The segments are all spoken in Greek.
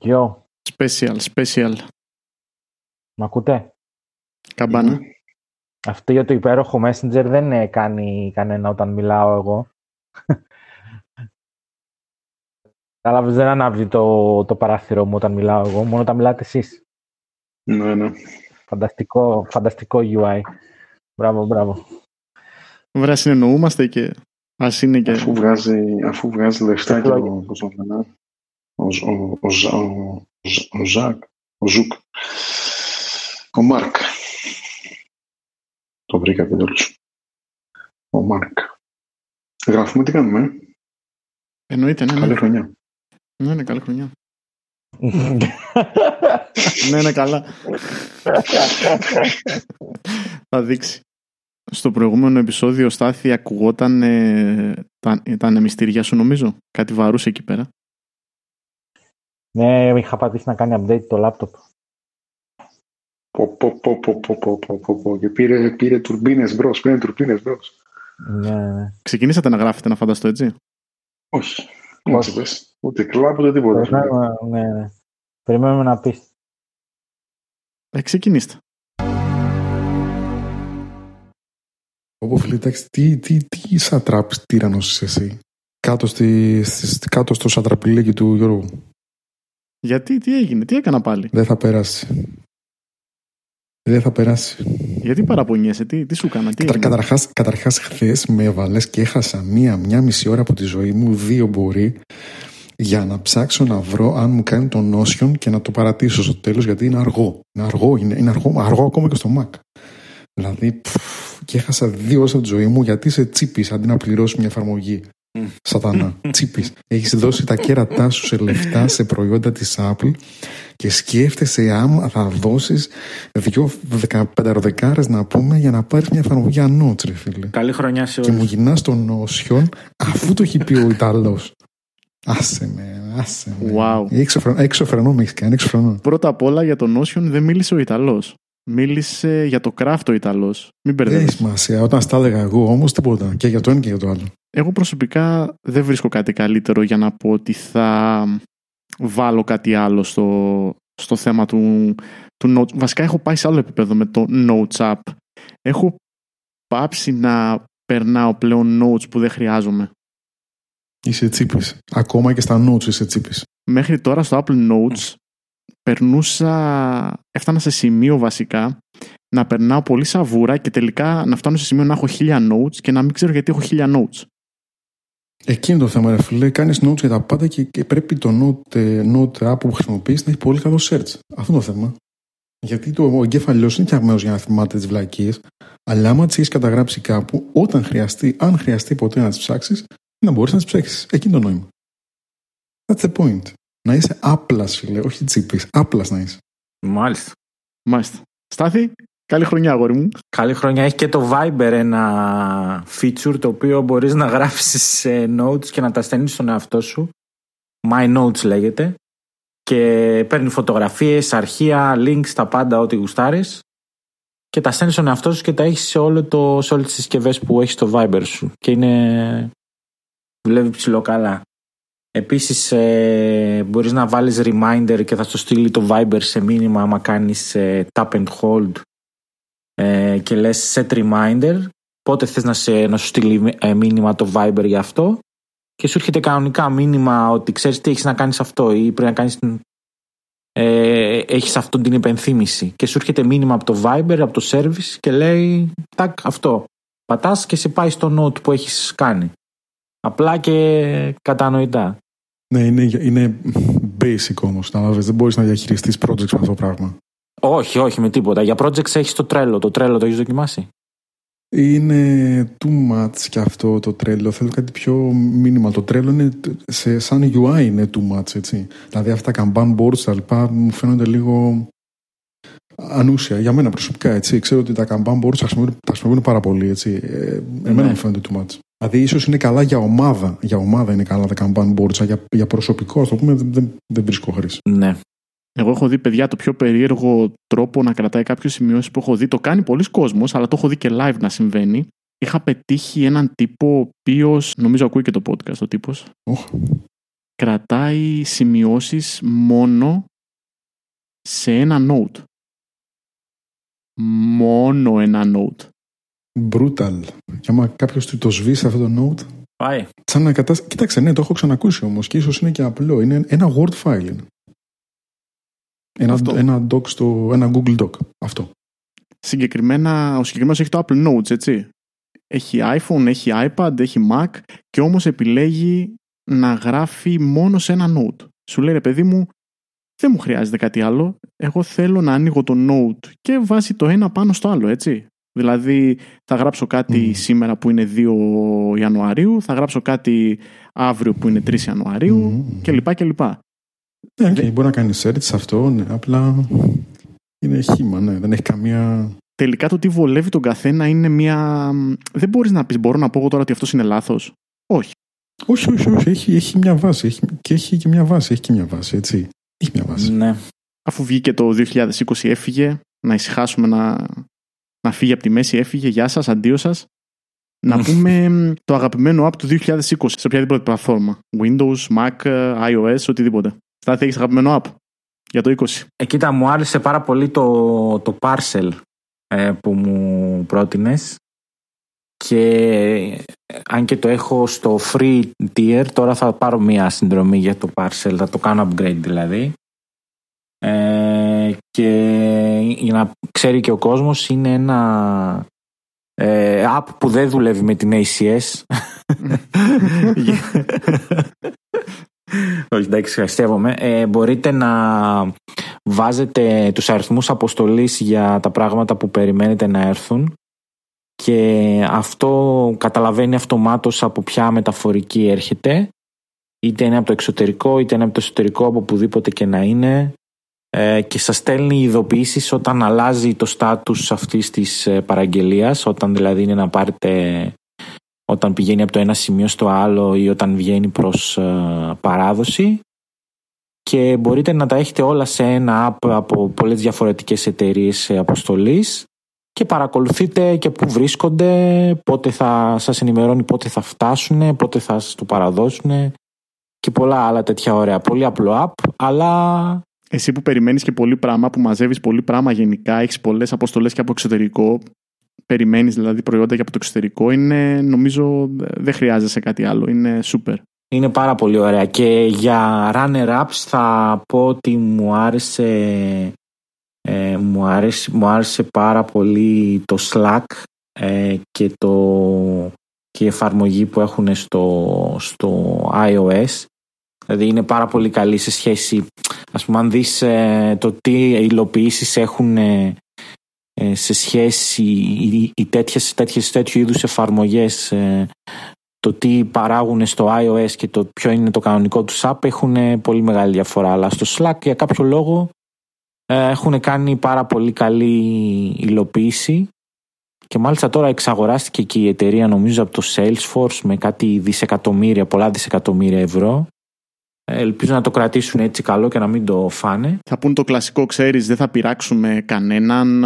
Γιο, Special, special. μ' ακούτε; Καμπάνα. Αυτό για το υπέροχο Messenger δεν ε, κάνει κανένα όταν μιλάω εγώ. Κατάλαβες, δεν ανάβει το, το παράθυρο μου όταν μιλάω εγώ, μόνο όταν μιλάτε εσείς. Ναι, ναι. Φανταστικό, φανταστικό UI. Μπράβο, μπράβο. Βρά συνεννοούμαστε και ας είναι και... Αφού βγάζει, αφού βγάζει λεφτά και Εκλογή. ο, πώς το λένε, ο, Ζ- ο, ο, Ζ- ο, Ζ- ο Ζακ, ο Ζουκ, ο Μάρκ. Το βρήκα επιτέλους. Ο Μάρκ. Γράφουμε τι κάνουμε. ε; Εννοείται, ναι, Καλή ναι. χρονιά. Ναι, ναι, καλή χρονιά. ναι, ναι, καλά. Θα δείξει. Στο προηγούμενο επεισόδιο, Στάθη, ακουγόταν ε, τα, τα ανεμιστήρια σου, νομίζω. Κάτι βαρούσε εκεί πέρα. Ναι, είχα πατήσει να κάνει update το λάπτοπ. Πω, πω, πω, πω, πω, πω, πω, πω. Και πήρε, πήρε τουρμπίνες μπρος, πήρε τουρμπίνες μπρος. Ναι, ναι. Ξεκινήσατε να γράφετε, να φανταστώ, έτσι; Όχι. Όχι. Πες. Ούτε κλάπ, ούτε τίποτα. Περιμένουμε, ναι, ναι. Περιμένουμε να πεις. Ε, ξεκινήστε. Όπου φίλε, εντάξει, τι, τι, τι σατράπης τύρανος εσύ; Κάτω, στη, στη, κάτω στο σατραπηλίκι του Γιώργου. Γιατί, τι έγινε, τι έκανα πάλι; Δεν θα περάσει. Δεν θα περάσει. Γιατί παραπονιέσαι, τι, τι σου έκανα, τι Κατα, έγινε; καταρχάς, καταρχάς χθες με έβαλες και έχασα μία, μία μισή ώρα από τη ζωή μου, δύο μπορεί, για να ψάξω να βρω αν μου κάνει το Notion και να το παρατήσω στο τέλος γιατί είναι αργό. Είναι αργό, είναι, είναι αργό, αργό ακόμα και στο Mac. Δηλαδή, πφ, και έχασα δύο ώρες από τη ζωή μου γιατί είσαι τσίπης αντί να πληρώσεις μια εφαρμογή. Σατανά, τσίπης. Έχεις δώσει τα κέρατά σου σε λεφτά σε προϊόντα της Apple και σκέφτεσαι άμα θα δώσεις δυο δεκαπενταροδεκάρες να πούμε για να πάρεις μια εφαρμογή ανώτς ρε φίλε. Καλή χρονιά σε Και μου όλους. γυρνάς το Notion αφού το έχει πει ο Ιταλός. Άσε με, άσε με. Wow. Έξω, φρενό, έξω φρενό με έχεις κάνει, έξω φρενό. Πρώτα απ' όλα για το Notion δεν μίλησε ο Ιταλός. Μίλησε για το craft ο Ιταλός. Μην Δεν έχει μπερδεύεις. σημασία. Όταν στα έλεγα εγώ όμως τίποτα. Και για το ένα και για το άλλο. Εγώ προσωπικά δεν βρίσκω κάτι καλύτερο για να πω ότι θα βάλω κάτι άλλο στο, στο θέμα του, του Notes. Βασικά έχω πάει σε άλλο επίπεδο με το Notes App. Έχω πάψει να περνάω πλέον notes που δεν χρειάζομαι. Είσαι τσίπης. Ακόμα και στα notes είσαι τσίπης. Μέχρι τώρα στο Apple Notes περνούσα, έφτανα σε σημείο βασικά να περνάω πολύ σαβούρα και τελικά να φτάνω σε σημείο να έχω χίλια notes και να μην ξέρω γιατί έχω χίλια notes. Εκείνο το θέμα, ρε φίλε. Κάνεις notes για τα πάντα και, και πρέπει το note, ε, note app που χρησιμοποιείς να έχει πολύ καλό search. Αυτό είναι το θέμα. Γιατί το, ο εγκέφαλό είναι φτιαγμένο για να θυμάται τις βλακίες, αλλά άμα τις έχεις καταγράψει κάπου, όταν χρειαστεί, αν χρειαστεί ποτέ να τις ψάξεις, να μπορείς να τις ψάξει. Εκείνο το νόημα. That's the point. Να είσαι άπλας, φίλε, όχι τσίπης. Άπλας να είσαι. Μάλιστα. Μάλιστα. Στάθη, καλή χρονιά αγόρι μου. Καλή χρονιά. Έχει και το Viber ένα feature το οποίο μπορείς να γράψεις σε notes και να τα στέλνεις στον εαυτό σου. My Notes λέγεται. Και παίρνει φωτογραφίες, αρχεία, links, τα πάντα ό,τι γουστάρεις. Και τα στέλνεις στον εαυτό σου και τα έχεις σε, όλο το, σε όλες τις συσκευές που έχεις στο Viber σου. Και είναι... δουλεύει ψηλό καλά. Επίσης ε, μπορείς να βάλεις reminder και θα στο στείλει το Viber σε μήνυμα άμα κάνεις ε, tap and hold ε, και λες set reminder. Πότε θες να, σε, να σου στείλει ε, μήνυμα το Viber για αυτό. Και σου έρχεται κανονικά μήνυμα ότι ξέρεις τι έχεις να κάνεις αυτό ή πρέπει να κάνεις την- ε, έχεις αυτόν την υπενθύμηση. Και σου έρχεται μήνυμα από το Viber, από το service και λέει τάκ αυτό. Πατάς και σε πάει στο note που έχεις κάνει. Απλά και κατανοητά Ναι, είναι, είναι basic όμως. Δεν μπορείς να διαχειριστείς projects με αυτό το πράγμα. όχι, όχι με τίποτα. Για projects έχεις το τρέλο. Το τρέλο το έχεις δοκιμάσει; Είναι too much και αυτό το τρέλο. Θέλω κάτι πιο minimal. Το τρέλο είναι σε, σαν UI είναι too much, έτσι. Δηλαδή αυτά τα kanban boards τα λοιπά μου φαίνονται λίγο ανούσια για μένα προσωπικά, έτσι. Ξέρω ότι τα kanban boards τα χρησιμοποιούν, τα χρησιμοποιούν πάρα πολύ, έτσι. Ε, εμένα Ναι. μου φαίνονται too much. Δηλαδή ίσως είναι καλά για ομάδα. Για ομάδα είναι καλά τα kanban boards. αλλά Για, για προσωπικό, ας το πούμε, δεν, δεν, δεν βρίσκω χρήση. Ναι. Εγώ έχω δει παιδιά το πιο περίεργο τρόπο να κρατάει κάποιος σημειώσεις που έχω δει. Το κάνει πολλοί κόσμος, αλλά το έχω δει και live να συμβαίνει. Είχα πετύχει έναν τύπο ο οποίος νομίζω ακούει και το podcast ο τύπος. Οχ. κρατάει σημειώσεις μόνο σε ένα note. Μόνο ένα note. Brutal. Και άμα κάποιος του το σβήσει αυτό το note. Πάει. Σαν να κατάσ... Κοίταξε, ναι, το έχω ξανακούσει όμως και ίσως είναι και απλό. Είναι ένα Word file. είναι. Ένα, Αυτό. ένα, doc στο, ένα Google Doc. Αυτό. Συγκεκριμένα, ο συγκεκριμένος έχει το Apple Notes, έτσι. Έχει iPhone, έχει iPad, έχει Mac και όμως επιλέγει να γράφει μόνο σε ένα note. Σου λέει ρε παιδί μου, δεν μου χρειάζεται κάτι άλλο. Εγώ θέλω να ανοίγω το note και βάζει το ένα πάνω στο άλλο, έτσι. Δηλαδή θα γράψω κάτι Μμμ. σήμερα που είναι 2 Ιανουαρίου, θα γράψω κάτι αύριο που είναι 3 Ιανουαρίου Μμμ. κλπ. κλπ. Ναι, okay, μπορεί να κάνεις search σε αυτό, ναι, απλά είναι χήμα, ναι, δεν έχει καμία. Τελικά το τι βολεύει τον καθένα είναι μια... Δεν μπορείς να πεις, μπορώ να πω εγώ τώρα ότι αυτός είναι λάθος. Όχι. Όχι, όχι, όχι, έχει, έχει μια βάση. Έχει, και έχει και μια βάση, έχει και μια βάση, έτσι. Έχει μια βάση. Ναι. Αφού βγήκε το 2020 έφυγε, να ησυχάσουμε να, να φύγει από τη μέση, έφυγε, γεια σας, αντίο σας. να πούμε μ, το αγαπημένο app του 2020 σε οποιαδήποτε πλατφόρμα. Windows, Mac, iOS, οτιδήποτε. Στάθη, έχεις αγαπημένο app για το 20. Ε, κοίτα, μου άρεσε πάρα πολύ το, το parcel ε, που μου πρότεινες και ε, αν και το έχω στο free tier τώρα θα πάρω μία συνδρομή για το parcel θα το κάνω upgrade δηλαδή ε, και για να ξέρει και ο κόσμος είναι ένα ε, app που δεν δουλεύει με την ACS όχι εντάξει αστεύομαι ε, μπορείτε να βάζετε τους αριθμούς αποστολής για τα πράγματα που περιμένετε να έρθουν και αυτό καταλαβαίνει αυτομάτως από ποια μεταφορική έρχεται είτε είναι από το εξωτερικό είτε είναι από το εσωτερικό από οπουδήποτε και να είναι. ε, και σας στέλνει ειδοποιήσεις όταν αλλάζει το στάτους αυτής της ε, παραγγελίας όταν δηλαδή είναι να πάρετε όταν πηγαίνει από το ένα σημείο στο άλλο ή όταν βγαίνει προς ε, παράδοση και μπορείτε να τα έχετε όλα σε ένα app από πολλές διαφορετικές εταιρείες ε, αποστολής και παρακολουθείτε και πού βρίσκονται, πότε θα σας ενημερώνει πότε θα φτάσουν, πότε θα σας το παραδώσουν και πολλά άλλα τέτοια ωραία. Πολύ απλό app, αλλά Εσύ που περιμένεις και πολύ πράγμα, που μαζεύεις πολύ πράγμα γενικά, έχεις πολλές αποστολές και από εξωτερικό, περιμένεις δηλαδή προϊόντα και από το εξωτερικό, είναι νομίζω δεν χρειάζεσαι κάτι άλλο, είναι super. είναι πάρα πολύ ωραία. Και για runner-ups θα πω ότι μου άρεσε, ε, μου άρεσε, μου άρεσε πάρα πολύ το Slack ε, και, το, και η εφαρμογή που έχουν στο, στο iOS. Δηλαδή είναι πάρα πολύ καλή σε σχέση, ας πούμε αν δεις ε, το τι υλοποιήσεις έχουν ε, ε, σε σχέση οι, οι τέτοιες, τέτοιες, τέτοιου είδους εφαρμογές ε, το τι παράγουν στο iOS και το ποιο είναι το κανονικό τους app έχουν ε, πολύ μεγάλη διαφορά. Αλλά στο Slack για κάποιο λόγο ε, έχουν κάνει πάρα πολύ καλή υλοποίηση. Και μάλιστα τώρα εξαγοράστηκε και η εταιρεία νομίζω από το Salesforce με κάτι δισεκατομμύρια, πολλά δισεκατομμύρια ευρώ. Ε, ελπίζω να το κρατήσουν έτσι καλό και να μην το φάνε Θα πούν το κλασικό, ξέρεις, δεν θα πειράξουμε κανέναν,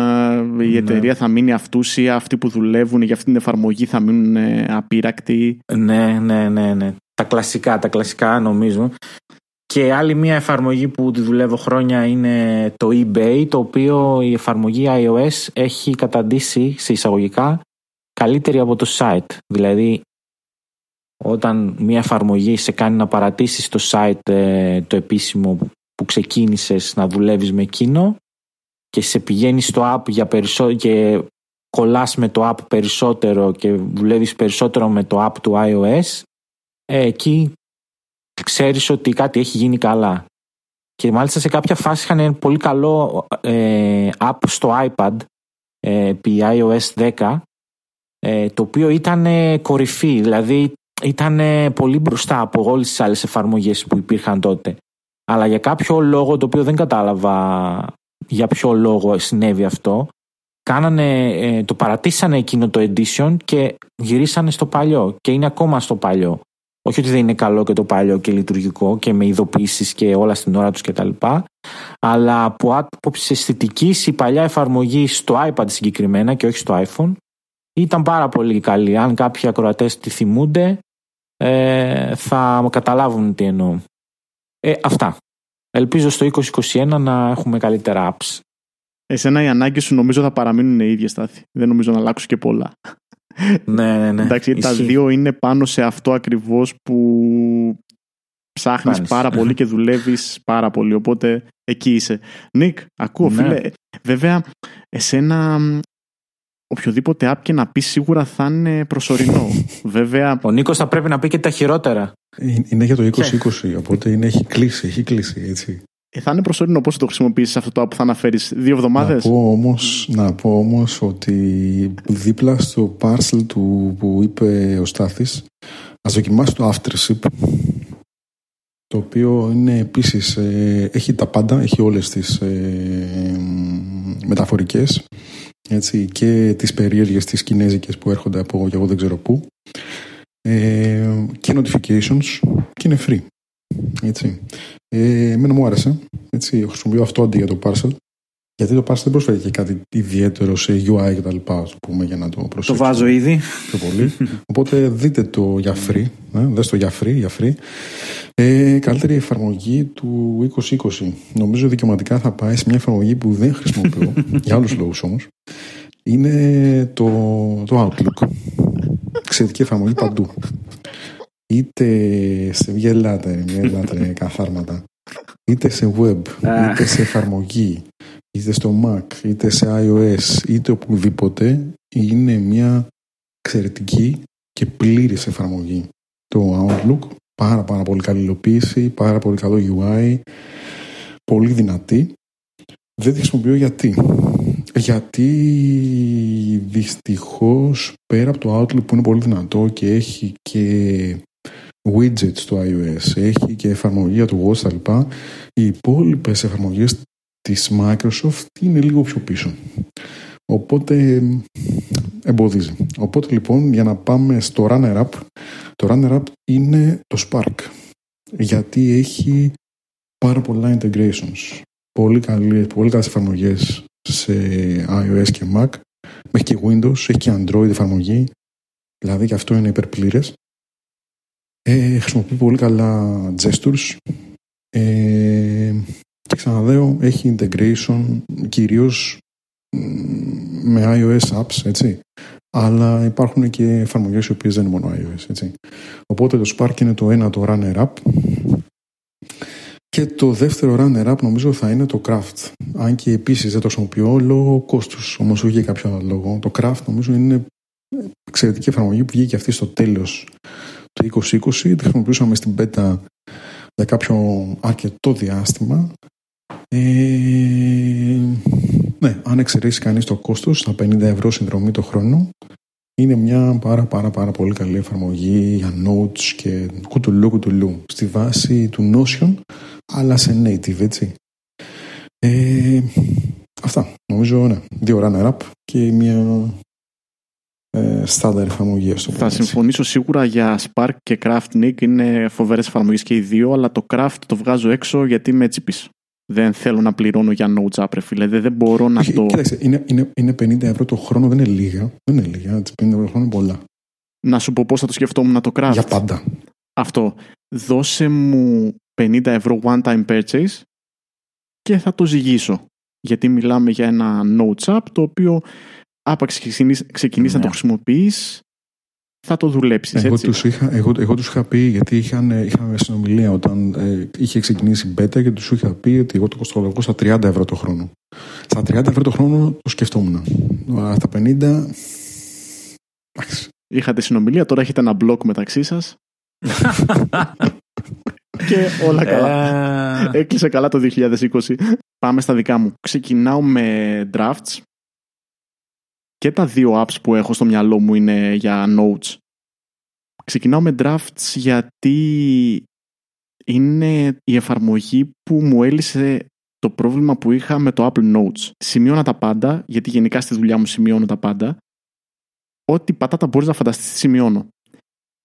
ε, η Ναι. εταιρεία θα μείνει αυτούσια, αυτοί που δουλεύουν για αυτή την εφαρμογή θα μείνουν ε, απείρακτοι. Ναι, ναι, ναι, ναι. Τα κλασικά, τα κλασικά νομίζω. Και άλλη μια εφαρμογή που τη δουλεύω χρόνια είναι το eBay, το οποίο η εφαρμογή iOS έχει καταντήσει σε εισαγωγικά καλύτερη από το site. Δηλαδή, όταν μια εφαρμογή σε κάνει να παρατήσεις το site ε, το επίσημο που ξεκίνησες να δουλεύεις με εκείνο και σε πηγαίνεις στο app για περισσότερο και κολλάς με το app περισσότερο και δουλεύεις περισσότερο με το app του iOS ε, εκεί ξέρεις ότι κάτι έχει γίνει καλά. Και μάλιστα σε κάποια φάση είχαν ένα πολύ καλό ε, app στο iPad ε, επί iOS 10 ε, το οποίο ήταν ε, κορυφή, δηλαδή ήταν ε, πολύ μπροστά από όλες τις άλλες εφαρμογές που υπήρχαν τότε. Αλλά για κάποιο λόγο το οποίο δεν κατάλαβα για ποιο λόγο συνέβη αυτό κάνανε, ε, το παρατήσανε εκείνο το edition και γυρίσανε στο παλιό και είναι ακόμα στο παλιό. Όχι ότι δεν είναι καλό και το παλιό και λειτουργικό και με ειδοποιήσεις και όλα στην ώρα τους κτλ. Αλλά από άποψη αισθητικής η παλιά εφαρμογή στο iPad συγκεκριμένα και όχι στο iPhone ήταν πάρα πολύ καλή. Αν κάποιοι ακροατές τη θυμούνται, ε, θα καταλάβουν τι εννοώ. Ε, αυτά. Ελπίζω στο 2021 να έχουμε καλύτερα apps. Εσένα οι ανάγκες σου νομίζω θα παραμείνουν οι ίδιες στάθη. Δεν νομίζω να αλλάξουν και πολλά. Ναι, ναι, ναι. Εντάξει, τα Ισχύει. δύο είναι πάνω σε αυτό ακριβώς που ψάχνεις Κάνεις. πάρα πολύ και δουλεύεις πάρα πολύ. Οπότε εκεί είσαι. Νικ, ακούω, Ναι. φίλε. Βέβαια, εσένα μ, οποιοδήποτε app και να πει σίγουρα θα είναι προσωρινό. Βέβαια, Ο Νίκος θα πρέπει να πει και τα χειρότερα. Ε, Είναι για το 2020, οπότε είναι, έχει κλείσει, έχει κλείσει, έτσι. ε, θα είναι προσωρινό. Πώς θα το χρησιμοποιήσεις αυτό το app που θα αναφέρεις, Δύο εβδομάδες; Να πω, όμως, να πω όμως ότι δίπλα στο parcel του που είπε ο Στάθης ας δοκιμάσει το Aftership το οποίο είναι επίσης ε, έχει τα πάντα, έχει όλες τις ε, μ, μεταφορικές έτσι, και τις περίεργες τις κινέζικες που έρχονται από και εγώ δεν ξέρω πού. Ε, και notifications και είναι free. Έτσι. Ε, εμένα μου άρεσε. Έτσι, χρησιμοποιώ αυτό αντί για το parcel γιατί το Pass δεν προσφέρει και κάτι ιδιαίτερο σε UI και τα λοιπά, ας πούμε, για να το Το προσέξουμε βάζω ήδη. πιο πολύ. Οπότε δείτε το για free, ε, δες το για free, για free. Ε, καλύτερη εφαρμογή του 2020. Νομίζω δικαιωματικά θα πάει σε μια εφαρμογή που δεν χρησιμοποιώ, για άλλους λόγους όμως. Είναι το, το Outlook. Εξαιρετική εφαρμογή παντού. Είτε σε γελάτε, γελάτε καθάρματα. Είτε σε web, Αχ. είτε σε εφαρμογή, είτε στο Mac, είτε σε iOS, είτε οπουδήποτε, είναι μια εξαιρετική και πλήρης εφαρμογή. Το Outlook, πάρα πάρα πολύ καλή υλοποίηση, πάρα πολύ καλό UI, πολύ δυνατή. Δεν τη χρησιμοποιώ γιατί. Γιατί δυστυχώς πέρα από το Outlook που είναι πολύ δυνατό και έχει και widgets στο iOS, έχει και εφαρμογή για το Watch τα λοιπά, οι υπόλοιπες εφαρμογές της Microsoft είναι λίγο πιο πίσω. Οπότε εμποδίζει. Οπότε λοιπόν για να πάμε στο Runner Up, το Runner Up είναι το Spark. Γιατί έχει πάρα πολλά integrations. Πολύ, καλή, πολύ καλές εφαρμογές σε iOS και Mac. Έχει και Windows, έχει και Android εφαρμογή. Δηλαδή και αυτό είναι υπερπλήρες. Ε, χρησιμοποιεί πολύ καλά gestures. Ε, και ξαναδέω, έχει integration κυρίως μ, με iOS apps, έτσι. Αλλά υπάρχουν και εφαρμογές οι οποίες δεν είναι μόνο iOS, έτσι. Οπότε το Spark είναι το ένα, το Runner Up. Και το δεύτερο Runner Up νομίζω θα είναι το Craft. Αν και επίσης δεν το χρησιμοποιώ λόγω κόστους, όμως όχι για κάποιο άλλο λόγο. Το Craft νομίζω είναι εξαιρετική εφαρμογή που βγήκε αυτή στο τέλος του 2020. Τη χρησιμοποιούσαμε στην beta για κάποιο αρκετό διάστημα. Ε, ναι, αν εξαιρέσει κανείς το κόστος, στα 50 ευρώ συνδρομή το χρόνο, είναι μια πάρα πάρα πάρα πολύ καλή εφαρμογή για notes και κουτουλού κουτουλού στη βάση του Notion, αλλά σε native, έτσι. Ε, αυτά, νομίζω, ναι. Δύο runner-up και μια ε, στάνταρ εφαρμογή, ας το Θα πούμε έτσι. συμφωνήσω σίγουρα για Spark και Craft Nick. Είναι φοβερές εφαρμογές και οι δύο, αλλά το Craft το βγάζω έξω γιατί είμαι τσίπης. Δεν θέλω να πληρώνω για Notes App, ρε φίλε. Δεν, δεν μπορώ να Όχι, το. Κοίταξε, είναι, είναι, είναι 50 ευρώ το χρόνο, δεν είναι λίγα. Δεν είναι λίγα. έτσι, 50 ευρώ το χρόνο είναι πολλά. Να σου πω πώς θα το σκεφτόμουν το Craft. Για πάντα. Αυτό. Δώσε μου 50 ευρώ one time purchase και θα το ζυγίσω. Γιατί μιλάμε για ένα Notes App το οποίο άπαξ ξεκινήσει, ξεκινήσει Ναι. να το χρησιμοποιείς, θα το δουλέψεις. Εγώ έτσι. τους, είχα, εγώ, εγώ τους είχα πει, γιατί είχαν, είχαμε συνομιλία όταν ε, είχε ξεκινήσει η beta και τους είχα πει ότι εγώ το κοστολογώ στα 30 ευρώ το χρόνο. Στα 30 ευρώ το χρόνο το σκεφτόμουν. Αλλά στα 50... εντάξει. Είχατε συνομιλία, τώρα έχετε ένα μπλοκ μεταξύ σας. και όλα καλά. Ε, Έκλεισε καλά το 2020. Πάμε στα δικά μου. Ξεκινάω με drafts. Και τα δύο apps που έχω στο μυαλό μου είναι για notes. Ξεκινάω με drafts γιατί είναι η εφαρμογή που μου έλυσε το πρόβλημα που είχα με το Apple Notes. Σημειώνα τα πάντα, γιατί γενικά στη δουλειά μου σημειώνω τα πάντα. Ό,τι πατάτα μπορείς να φανταστείς τι σημειώνω.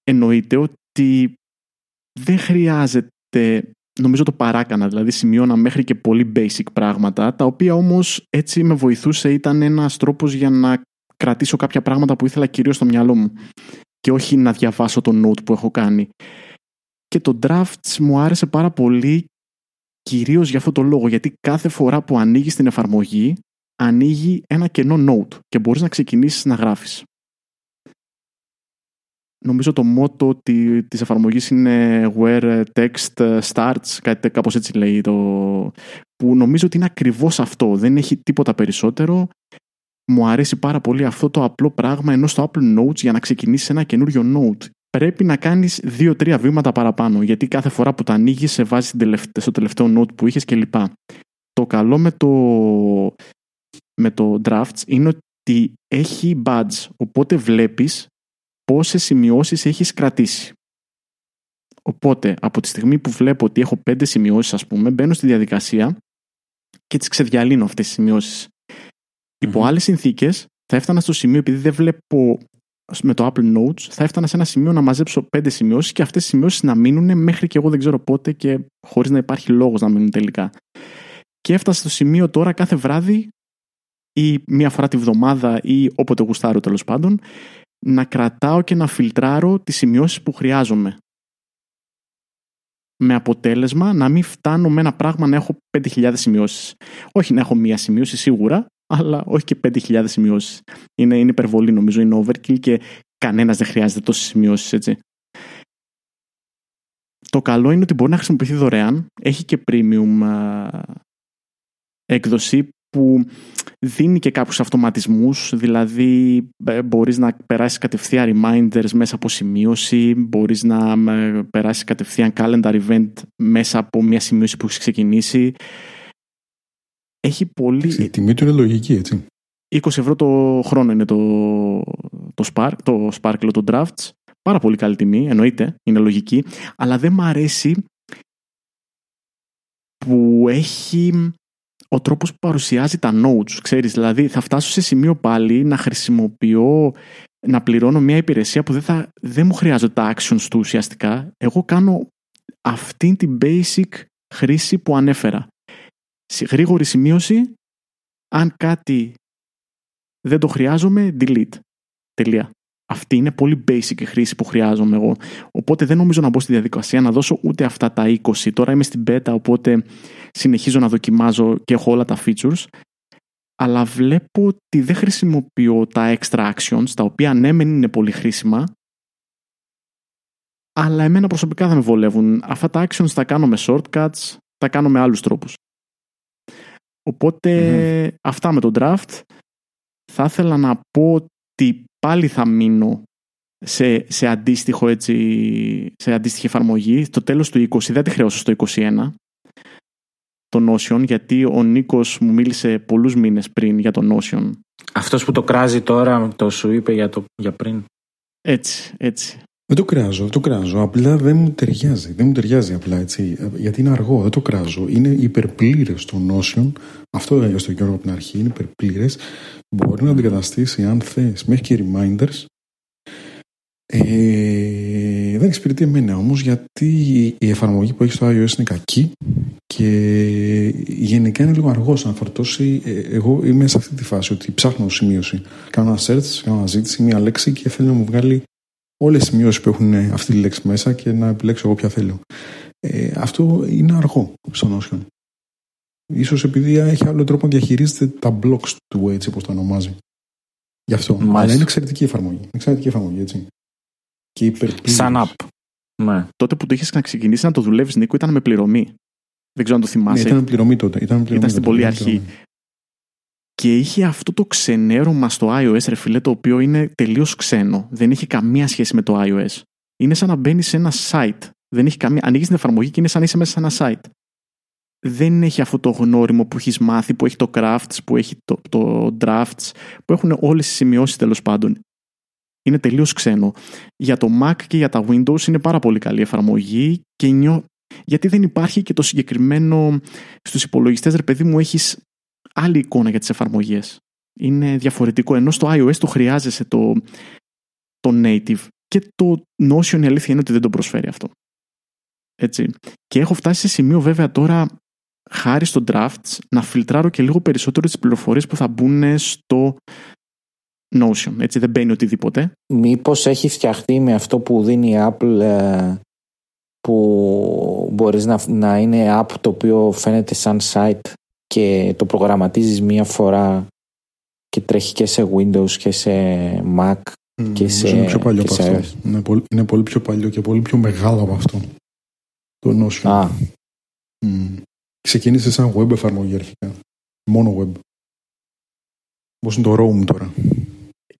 Εννοείται ότι δεν χρειάζεται νομίζω το παράκανα, δηλαδή σημειώνα μέχρι και πολύ basic πράγματα, τα οποία όμως έτσι με βοηθούσε, ήταν ένας τρόπος για να κρατήσω κάποια πράγματα που ήθελα κυρίως στο μυαλό μου και όχι να διαβάσω το note που έχω κάνει. και το drafts μου άρεσε πάρα πολύ κυρίως για αυτό το λόγο γιατί κάθε φορά που ανοίγεις την εφαρμογή ανοίγει ένα κενό note και μπορείς να ξεκινήσεις να γράφεις. Νομίζω το μότο της εφαρμογής είναι where text starts, κάτι κάπως έτσι λέει το... που νομίζω ότι είναι ακριβώς αυτό, δεν έχει τίποτα περισσότερο. Μου αρέσει πάρα πολύ αυτό το απλό πράγμα ενώ στο Apple Notes για να ξεκινήσεις ένα καινούριο note πρέπει να κάνεις δύο-τρία βήματα παραπάνω γιατί κάθε φορά που το ανοίγεις σε βάζει στο τελευταίο note που είχες κλπ. Το καλό με το, με το drafts είναι ότι έχει badge οπότε βλέπεις πόσες σημειώσεις έχεις κρατήσει. Οπότε, από τη στιγμή που βλέπω ότι έχω πέντε σημειώσεις, ας πούμε, μπαίνω στη διαδικασία και τις ξεδιαλύνω αυτές τις σημειώσεις. Mm-hmm. Υπό άλλες συνθήκες, θα έφτανα στο σημείο, επειδή δεν βλέπω με το Apple Notes, θα έφτανα σε ένα σημείο να μαζέψω πέντε σημειώσεις και αυτές οι σημειώσεις να μείνουν μέχρι και εγώ δεν ξέρω πότε και χωρίς να υπάρχει λόγος να μείνουν τελικά. Και έφτασα στο σημείο τώρα κάθε βράδυ ή μία φορά τη βδομάδα ή όποτε γουστάρω τέλος πάντων, να κρατάω και να φιλτράρω τις σημειώσεις που χρειάζομαι. Με αποτέλεσμα να μην φτάνω με ένα πράγμα να έχω 5.000 σημειώσεις. Όχι να έχω μία σημείωση σίγουρα, αλλά όχι και 5.000 σημειώσεις. Είναι, είναι υπερβολή νομίζω, είναι overkill και κανένας δεν χρειάζεται τόσες σημειώσεις έτσι. Το καλό είναι ότι μπορεί να χρησιμοποιηθεί δωρεάν. Έχει και premium έκδοση που δίνει και κάποιους αυτοματισμούς, δηλαδή ε, μπορείς να περάσεις κατευθείαν reminders μέσα από σημείωση, μπορείς να ε, περάσεις κατευθείαν calendar event μέσα από μια σημείωση που έχεις ξεκινήσει. Έχει πολύ... Η τιμή του είναι λογική, έτσι. 20 ευρώ το χρόνο είναι το, το, Spark, το Sparkle, το Drafts. Πάρα πολύ καλή τιμή, εννοείται, είναι λογική. Αλλά δεν μ' αρέσει που έχει ο τρόπος που παρουσιάζει τα notes, ξέρεις, δηλαδή θα φτάσω σε σημείο πάλι να χρησιμοποιώ, να πληρώνω μια υπηρεσία που δεν, θα, δεν μου χρειάζονται τα actions του ουσιαστικά. Εγώ κάνω αυτή την basic χρήση που ανέφερα. Γρήγορη σημείωση, αν κάτι δεν το χρειάζομαι, delete. Τελεία. Αυτή είναι πολύ basic η χρήση που χρειάζομαι εγώ. Οπότε δεν νομίζω να μπω στη διαδικασία να δώσω ούτε αυτά τα 20. Τώρα είμαι στην beta, οπότε συνεχίζω να δοκιμάζω και έχω όλα τα features. Αλλά βλέπω ότι δεν χρησιμοποιώ τα extra actions, τα οποία ναι μεν είναι πολύ χρήσιμα, αλλά εμένα προσωπικά δεν με βολεύουν. Αυτά τα actions τα κάνω με shortcuts, τα κάνω με άλλους τρόπους. αυτά με το draft. Θα ήθελα να πω ότι πάλι θα μείνω σε, σε, αντίστοιχο έτσι, σε αντίστοιχη εφαρμογή. Το τέλος του 20 δεν τη χρεώσω στο 21 το Notion γιατί ο Νίκος μου μίλησε πολλούς μήνες πριν για το Notion. Αυτός που το κράζει τώρα το σου είπε για, το, για πριν. Έτσι, έτσι. Δεν το κράζω, δεν το κράζω. Απλά δεν μου ταιριάζει. Δεν μου ταιριάζει απλά έτσι. Γιατί είναι αργό, δεν το κράζω. Είναι υπερπλήρες το Notion. Αυτό έλεγα στο Γιώργο από την αρχή. Είναι υπερπλήρες. Μπορεί να αντικαταστήσει, αν θες, μέχρι και reminders. Ε, δεν εξυπηρετεί εμένα όμως γιατί η εφαρμογή που έχει στο iOS είναι κακή και γενικά είναι λίγο αργός να φορτώσει. Ε, εγώ είμαι σε αυτή τη φάση ότι ψάχνω σημείωση. Κάνω ένα search, κάνω ένα ζήτηση, μία λέξη και θέλω να μου βγάλει όλες τι σημειώσεις που έχουν αυτή τη λέξη μέσα και να επιλέξω εγώ ποια θέλω. Ε, αυτό είναι αργό στο Notion. Ίσως επειδή έχει άλλο τρόπο να διαχειρίζεται τα blocks του έτσι όπως το ονομάζει. Γι' αυτό. Μάλιστα. Αλλά είναι εξαιρετική εφαρμογή. Εξαιρετική εφαρμογή, έτσι. Και Σαν app. Ναι. Τότε που το είχες να ξεκινήσει να το δουλεύεις, Νίκο, ήταν με πληρωμή. Δεν ξέρω αν το θυμάσαι. Ναι, ήταν με πληρωμή τότε. Ήταν, πληρωμή ήταν στην πολύ αρχή. Και είχε αυτό το ξενέρωμα στο iOS, ρε φίλε, το οποίο είναι τελείως ξένο. Δεν έχει καμία σχέση με το iOS. Είναι σαν να μπαίνει σε ένα site. Δεν έχει καμία... Ανοίγεις την εφαρμογή και είναι σαν να είσαι μέσα σε ένα site. Δεν έχει αυτό το γνώριμο που έχεις μάθει, που έχει το crafts, που έχει το, το drafts, που έχουν όλες τις σημειώσεις τέλος πάντων. Είναι τελείως ξένο. Για το Mac και για τα Windows είναι πάρα πολύ καλή εφαρμογή και νιώ... γιατί δεν υπάρχει και το συγκεκριμένο στους υπολογιστές ρε παιδί μου έχεις άλλη εικόνα για τις εφαρμογές. Είναι διαφορετικό, ενώ στο iOS το χρειάζεσαι το, το native και το Notion η αλήθεια είναι ότι δεν το προσφέρει αυτό. Έτσι. Και έχω φτάσει σε σημείο βέβαια τώρα χάρη στο drafts να φιλτράρω και λίγο περισσότερο τις πληροφορίες που θα μπουν στο Notion. Έτσι δεν μπαίνει οτιδήποτε. Μήπως έχει φτιαχτεί με αυτό που δίνει η Apple ε, που μπορείς να, να είναι app το οποίο φαίνεται σαν site; Και το προγραμματίζεις μία φορά και τρέχει και σε Windows και σε Mac και σε, είναι πιο παλιό και από σε αυτό. iOS. Είναι πολύ, είναι πολύ πιο παλιό και πολύ πιο μεγάλο από αυτό. Το Notion. Α, Μμ. Ξεκίνησε σαν web εφαρμογή αρχικά. Μόνο web. Όπως είναι το Roam τώρα.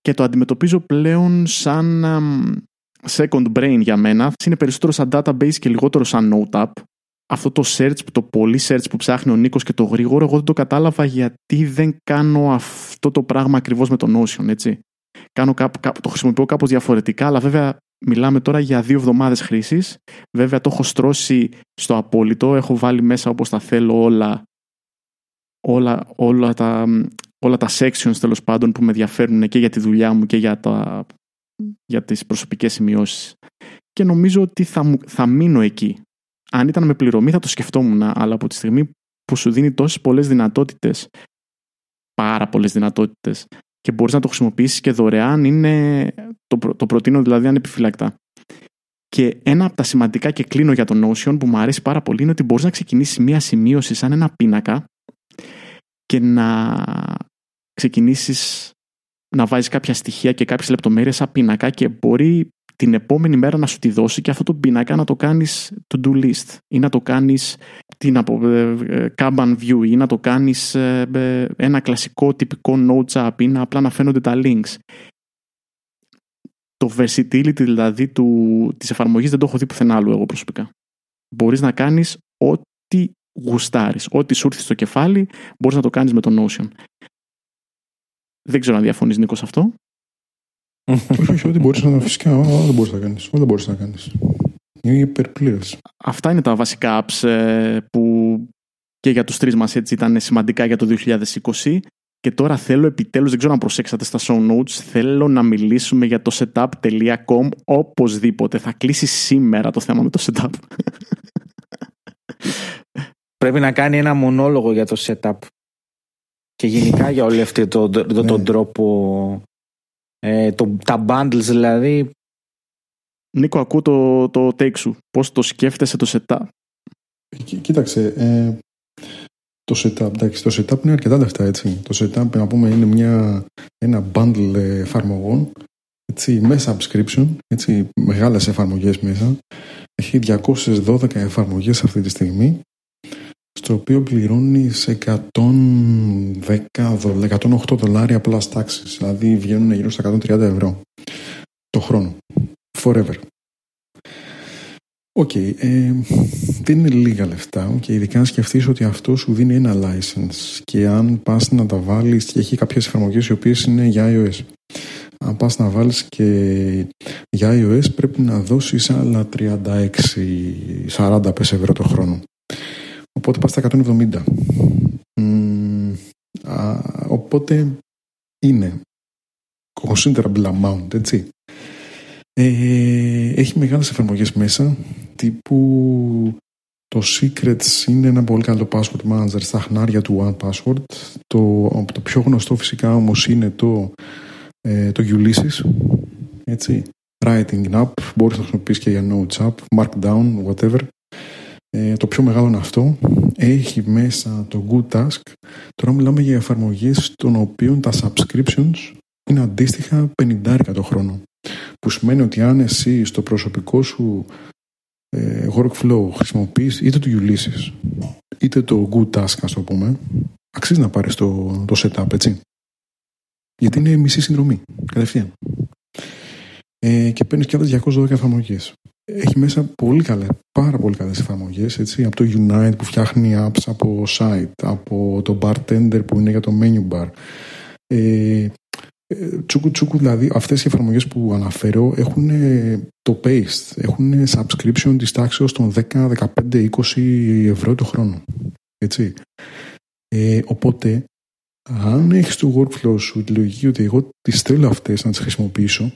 και το αντιμετωπίζω πλέον σαν αμ, second brain για μένα. Είναι περισσότερο σαν database και λιγότερο σαν note app. Αυτό το search, το πολύ search που ψάχνει ο Νίκος και το γρήγορο, εγώ δεν το κατάλαβα γιατί δεν κάνω αυτό το πράγμα ακριβώς με το Notion, έτσι. Κάνω κάπου, κάπου, το χρησιμοποιώ κάπως διαφορετικά, αλλά βέβαια μιλάμε τώρα για δύο εβδομάδες χρήσης. Βέβαια το έχω στρώσει στο απόλυτο, έχω βάλει μέσα όπως τα θέλω όλα, όλα, όλα τα, όλα τα sections τέλος πάντων που με ενδιαφέρουν και για τη δουλειά μου και για, τα, για τις προσωπικές σημειώσεις. Και νομίζω ότι θα, μου, θα μείνω εκεί. Αν ήταν με πληρωμή θα το σκεφτόμουν, αλλά από τη στιγμή που σου δίνει τόσες πολλές δυνατότητες, πάρα πολλές δυνατότητες, και μπορείς να το χρησιμοποιήσεις και δωρεάν, είναι, το, προ- το προτείνω δηλαδή ανεπιφυλακτά. Και ένα από τα σημαντικά και κλείνω για το Notion που μου αρέσει πάρα πολύ είναι ότι μπορείς να ξεκινήσεις μία σημείωση σαν ένα πίνακα και να ξεκινήσεις να βάζεις κάποια στοιχεία και κάποιες λεπτομέρειες σαν πίνακα και μπορεί την επόμενη μέρα να σου τη δώσει και αυτό το πίνακα να το κάνεις to-do list ή να το κάνεις τι να πω, ε, ε, Kanban view ή να το κάνεις ε, ε, ένα κλασικό τυπικό notes app ή να απλά να φαίνονται τα links. Το versatility δηλαδή του, της εφαρμογής δεν το έχω δει πουθενά άλλο εγώ προσωπικά. Μπορείς να κάνεις ό,τι γουστάρεις, ό,τι σου έρθει στο κεφάλι μπορείς να το κάνεις με το Notion. Δεν ξέρω αν διαφωνείς Νίκος σε αυτό. Όχι, όχι, ό,τι μπορείς να φυσικά, ό, ό, δεν μπορείς να κάνεις. Ό,τι μπορείς να κάνεις. Είναι υπερπλήρες. Αυτά είναι τα βασικά apps ε, που και για τους τρεις μας έτσι ήταν σημαντικά για το 2020 και τώρα θέλω επιτέλους, δεν ξέρω αν προσέξατε στα show notes, θέλω να μιλήσουμε για το setup.com οπωσδήποτε. Θα κλείσει σήμερα το θέμα με το setup. πρέπει να κάνει ένα μονόλογο για το setup και γενικά για όλη αυτή το, το, το- τον Ναι. τρόπο ε, το, τα bundles δηλαδή Νίκο, ακούω το, το take σου. Πώς το σκέφτεσαι το setup; Κοί- Κοίταξε, ε, το setup, εντάξει, το setup είναι αρκετά λεφτά, έτσι. Το setup, να πούμε, είναι μια, ένα bundle ε, εφαρμογών, έτσι, με subscription, έτσι, μεγάλες εφαρμογές μέσα. Έχει 212 εφαρμογές αυτή τη στιγμή, στο οποίο πληρώνεις 110, δολ- 108 δολάρια plus taxes, δηλαδή βγαίνουν γύρω στα 130 ευρώ το χρόνο. Forever. OK, ε, δεν είναι λίγα λεφτά και ειδικά αν σκεφτείς ότι αυτό σου δίνει ένα license και αν πας να τα βάλεις και έχει κάποιες εφαρμογές οι οποίες είναι για iOS αν πας να βάλεις και για iOS πρέπει να δώσεις άλλα 36-40 πες ευρώ το χρόνο οπότε πας στα 170 Μμμ, α, οπότε είναι considerable amount έτσι ε, έχει μεγάλες εφαρμογές μέσα τύπου το Secrets είναι ένα πολύ καλό password manager στα χνάρια του One Password. Το, το πιο γνωστό φυσικά όμως είναι το, ε, το Ulysses. Έτσι. Writing app, μπορείς να χρησιμοποιήσεις και για Notes app, Markdown, whatever. Ε, το πιο μεγάλο είναι αυτό. Έχει μέσα το Good Task. Τώρα μιλάμε για εφαρμογές των οποίων τα subscriptions είναι αντίστοιχα 50 το χρόνο. Που σημαίνει ότι αν εσύ στο προσωπικό σου ε, workflow χρησιμοποιείς είτε το Ulysses είτε το Good Task ας το πούμε αξίζει να πάρεις το, το setup έτσι γιατί είναι μισή συνδρομή κατευθείαν ε, και παίρνεις και άλλες 212 εφαρμογές έχει μέσα πολύ καλές, πάρα πολύ καλές εφαρμογές έτσι, από το Unite που φτιάχνει apps από site από το Bartender που είναι για το menu bar. Ε, ε, τσούκου τσούκου δηλαδή αυτές οι εφαρμογές που αναφέρω έχουν ε, το paste έχουν subscription της τάξης των 10, 15, 20 ευρώ το χρόνο έτσι. Ε, οπότε αν έχεις το workflow σου τη λογική ότι εγώ τις θέλω αυτές να τις χρησιμοποιήσω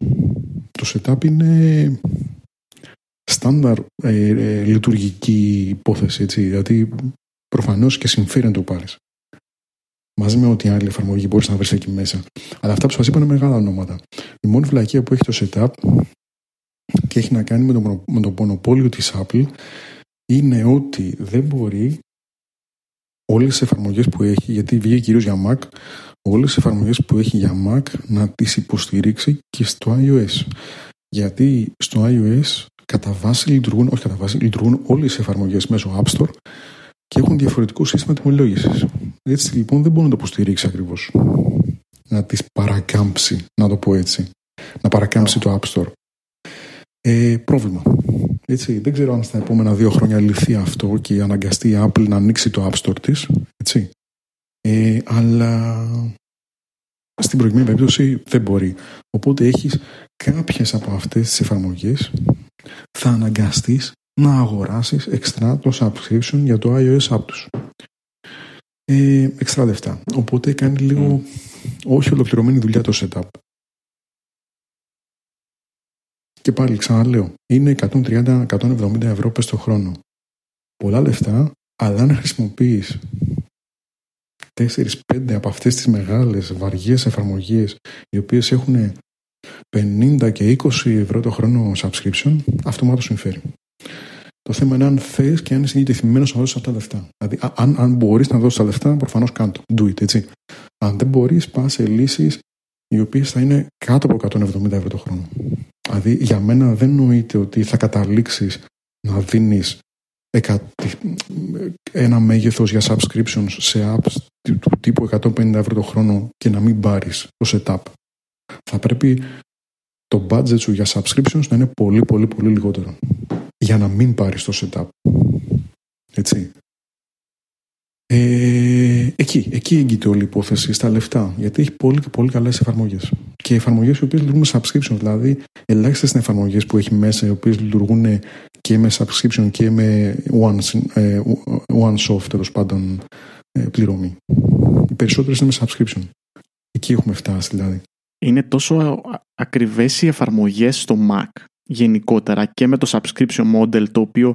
το setup είναι στάνταρ ε, ε, λειτουργική υπόθεση έτσι δηλαδή προφανώς και συμφέρει να το πάρεις μαζί με ό,τι άλλη εφαρμογή μπορείς να βρεις εκεί μέσα. Αλλά αυτά που σας είπα είναι μεγάλα ονόματα. Η μόνη φυλακία που έχει το setup και έχει να κάνει με το, με το μονοπόλιο της Apple είναι ότι δεν μπορεί όλες τις εφαρμογές που έχει, γιατί βγήκε κυρίως για Mac, όλες τις εφαρμογές που έχει για Mac να τις υποστηρίξει και στο iOS. Γιατί στο iOS κατά βάση λειτουργούν, όχι κατά βάση, λειτουργούν όλες οι εφαρμογές μέσω App Store και έχουν διαφορετικό σύστημα τιμολόγησης. Έτσι λοιπόν δεν μπορεί να το υποστηρίξει ακριβώς. Να τις παρακάμψει, να το πω έτσι. Να παρακάμψει το App Store. Ε, πρόβλημα. Έτσι, δεν ξέρω αν στα επόμενα δύο χρόνια λυθεί αυτό και αναγκαστεί η Apple να ανοίξει το App Store της. Έτσι. Ε, αλλά στην προηγούμενη περίπτωση δεν μπορεί. Οπότε έχεις κάποιες από αυτές τις εφαρμογές θα αναγκαστείς να αγοράσεις εξτρά το subscription για το iOS app τους. Ε, εξτρά λεφτά. Οπότε κάνει λίγο όχι ολοκληρωμένη δουλειά το setup. Και πάλι ξαναλέω, είναι 130-170 ευρώ πες το χρόνο. Πολλά λεφτά, αλλά αν χρησιμοποιείς 4-5 από αυτές τις μεγάλες βαριές εφαρμογές οι οποίες έχουν 50 και 20 ευρώ το χρόνο subscription, αυτό μου συμφέρει. Το θέμα είναι αν θες και αν είσαι διατεθειμένος να δώσεις αυτά τα λεφτά. Δηλαδή, αν, αν μπορείς να δώσεις τα λεφτά, προφανώς κάτω. Do it, έτσι. Αν δεν μπορείς, πας σε λύσεις οι οποίες θα είναι κάτω από 170 ευρώ το χρόνο. Δηλαδή, για μένα δεν νοείται ότι θα καταλήξεις να δίνεις ένα μέγεθος για subscriptions σε apps του τύπου 150 ευρώ το χρόνο και να μην πάρεις το setup. Θα πρέπει το budget σου για subscriptions να είναι πολύ πολύ πολύ λιγότερο για να μην πάρεις το setup. Έτσι. Ε, εκεί, εκεί έγκυται όλη η υπόθεση, στα λεφτά. Γιατί έχει πολύ, πολύ καλές εφαρμογές. Και εφαρμογές οι οποίες λειτουργούν με subscription. Δηλαδή, ελάχιστες είναι εφαρμογές που έχει μέσα, οι οποίες λειτουργούν και με subscription και με one, ε, one soft τέλος πάντων ε, πληρωμή. Οι περισσότερες είναι με subscription. Εκεί έχουμε φτάσει δηλαδή. Είναι τόσο ακριβές οι εφαρμογές στο Mac γενικότερα και με το subscription model το οποίο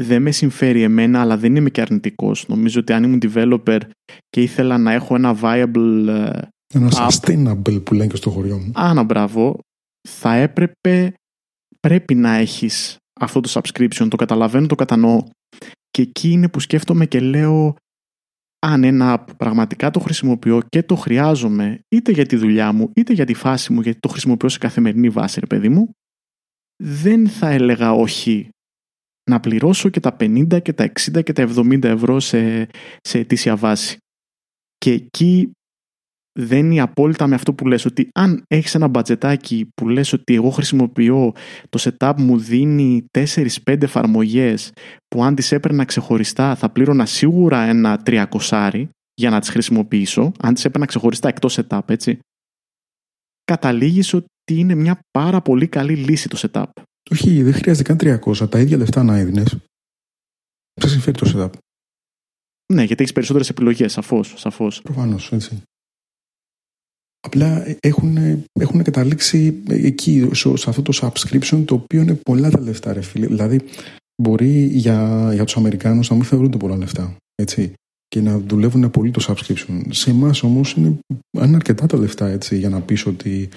δεν με συμφέρει εμένα αλλά δεν είμαι και αρνητικός. Νομίζω ότι αν ήμουν developer και ήθελα να έχω ένα viable ε, ένα app, sustainable που λένε και στο χωριό μου. Άνα μπράβο, θα έπρεπε πρέπει να έχεις αυτό το subscription, το καταλαβαίνω, το κατανοώ και εκεί είναι που σκέφτομαι και λέω αν ένα app πραγματικά το χρησιμοποιώ και το χρειάζομαι είτε για τη δουλειά μου είτε για τη φάση μου γιατί το χρησιμοποιώ σε καθημερινή βάση ρε παιδί μου δεν θα έλεγα όχι να πληρώσω και τα 50 και τα 60 και τα 70 ευρώ σε, σε ετήσια βάση. Και εκεί δεν είναι απόλυτα με αυτό που λες ότι αν έχεις ένα μπατζετάκι που λες ότι εγώ χρησιμοποιώ το setup μου δίνει 4-5 εφαρμογές που αν τις έπαιρνα ξεχωριστά θα πλήρωνα σίγουρα ένα 300 για να τις χρησιμοποιήσω αν τις έπαιρνα ξεχωριστά εκτός setup έτσι καταλήγεις ότι είναι μια πάρα πολύ καλή λύση το setup. Όχι, δεν χρειάζεται καν 300. Τα ίδια λεφτά να έδινες. Σε συμφέρει το setup. Ναι, γιατί έχεις περισσότερες επιλογές, σαφώς. Σαφώς. Προφανώς, έτσι. Απλά έχουν, έχουν καταλήξει εκεί, σε αυτό το subscription, το οποίο είναι πολλά τα λεφτά, ρε φίλε. Δηλαδή, μπορεί για, για τους Αμερικάνους να μην θεωρούνται πολλά λεφτά. Έτσι και να δουλεύουν πολύ το subscription. Σε εμάς όμως είναι, είναι αρκετά τα λεφτά έτσι, για να πεις ότι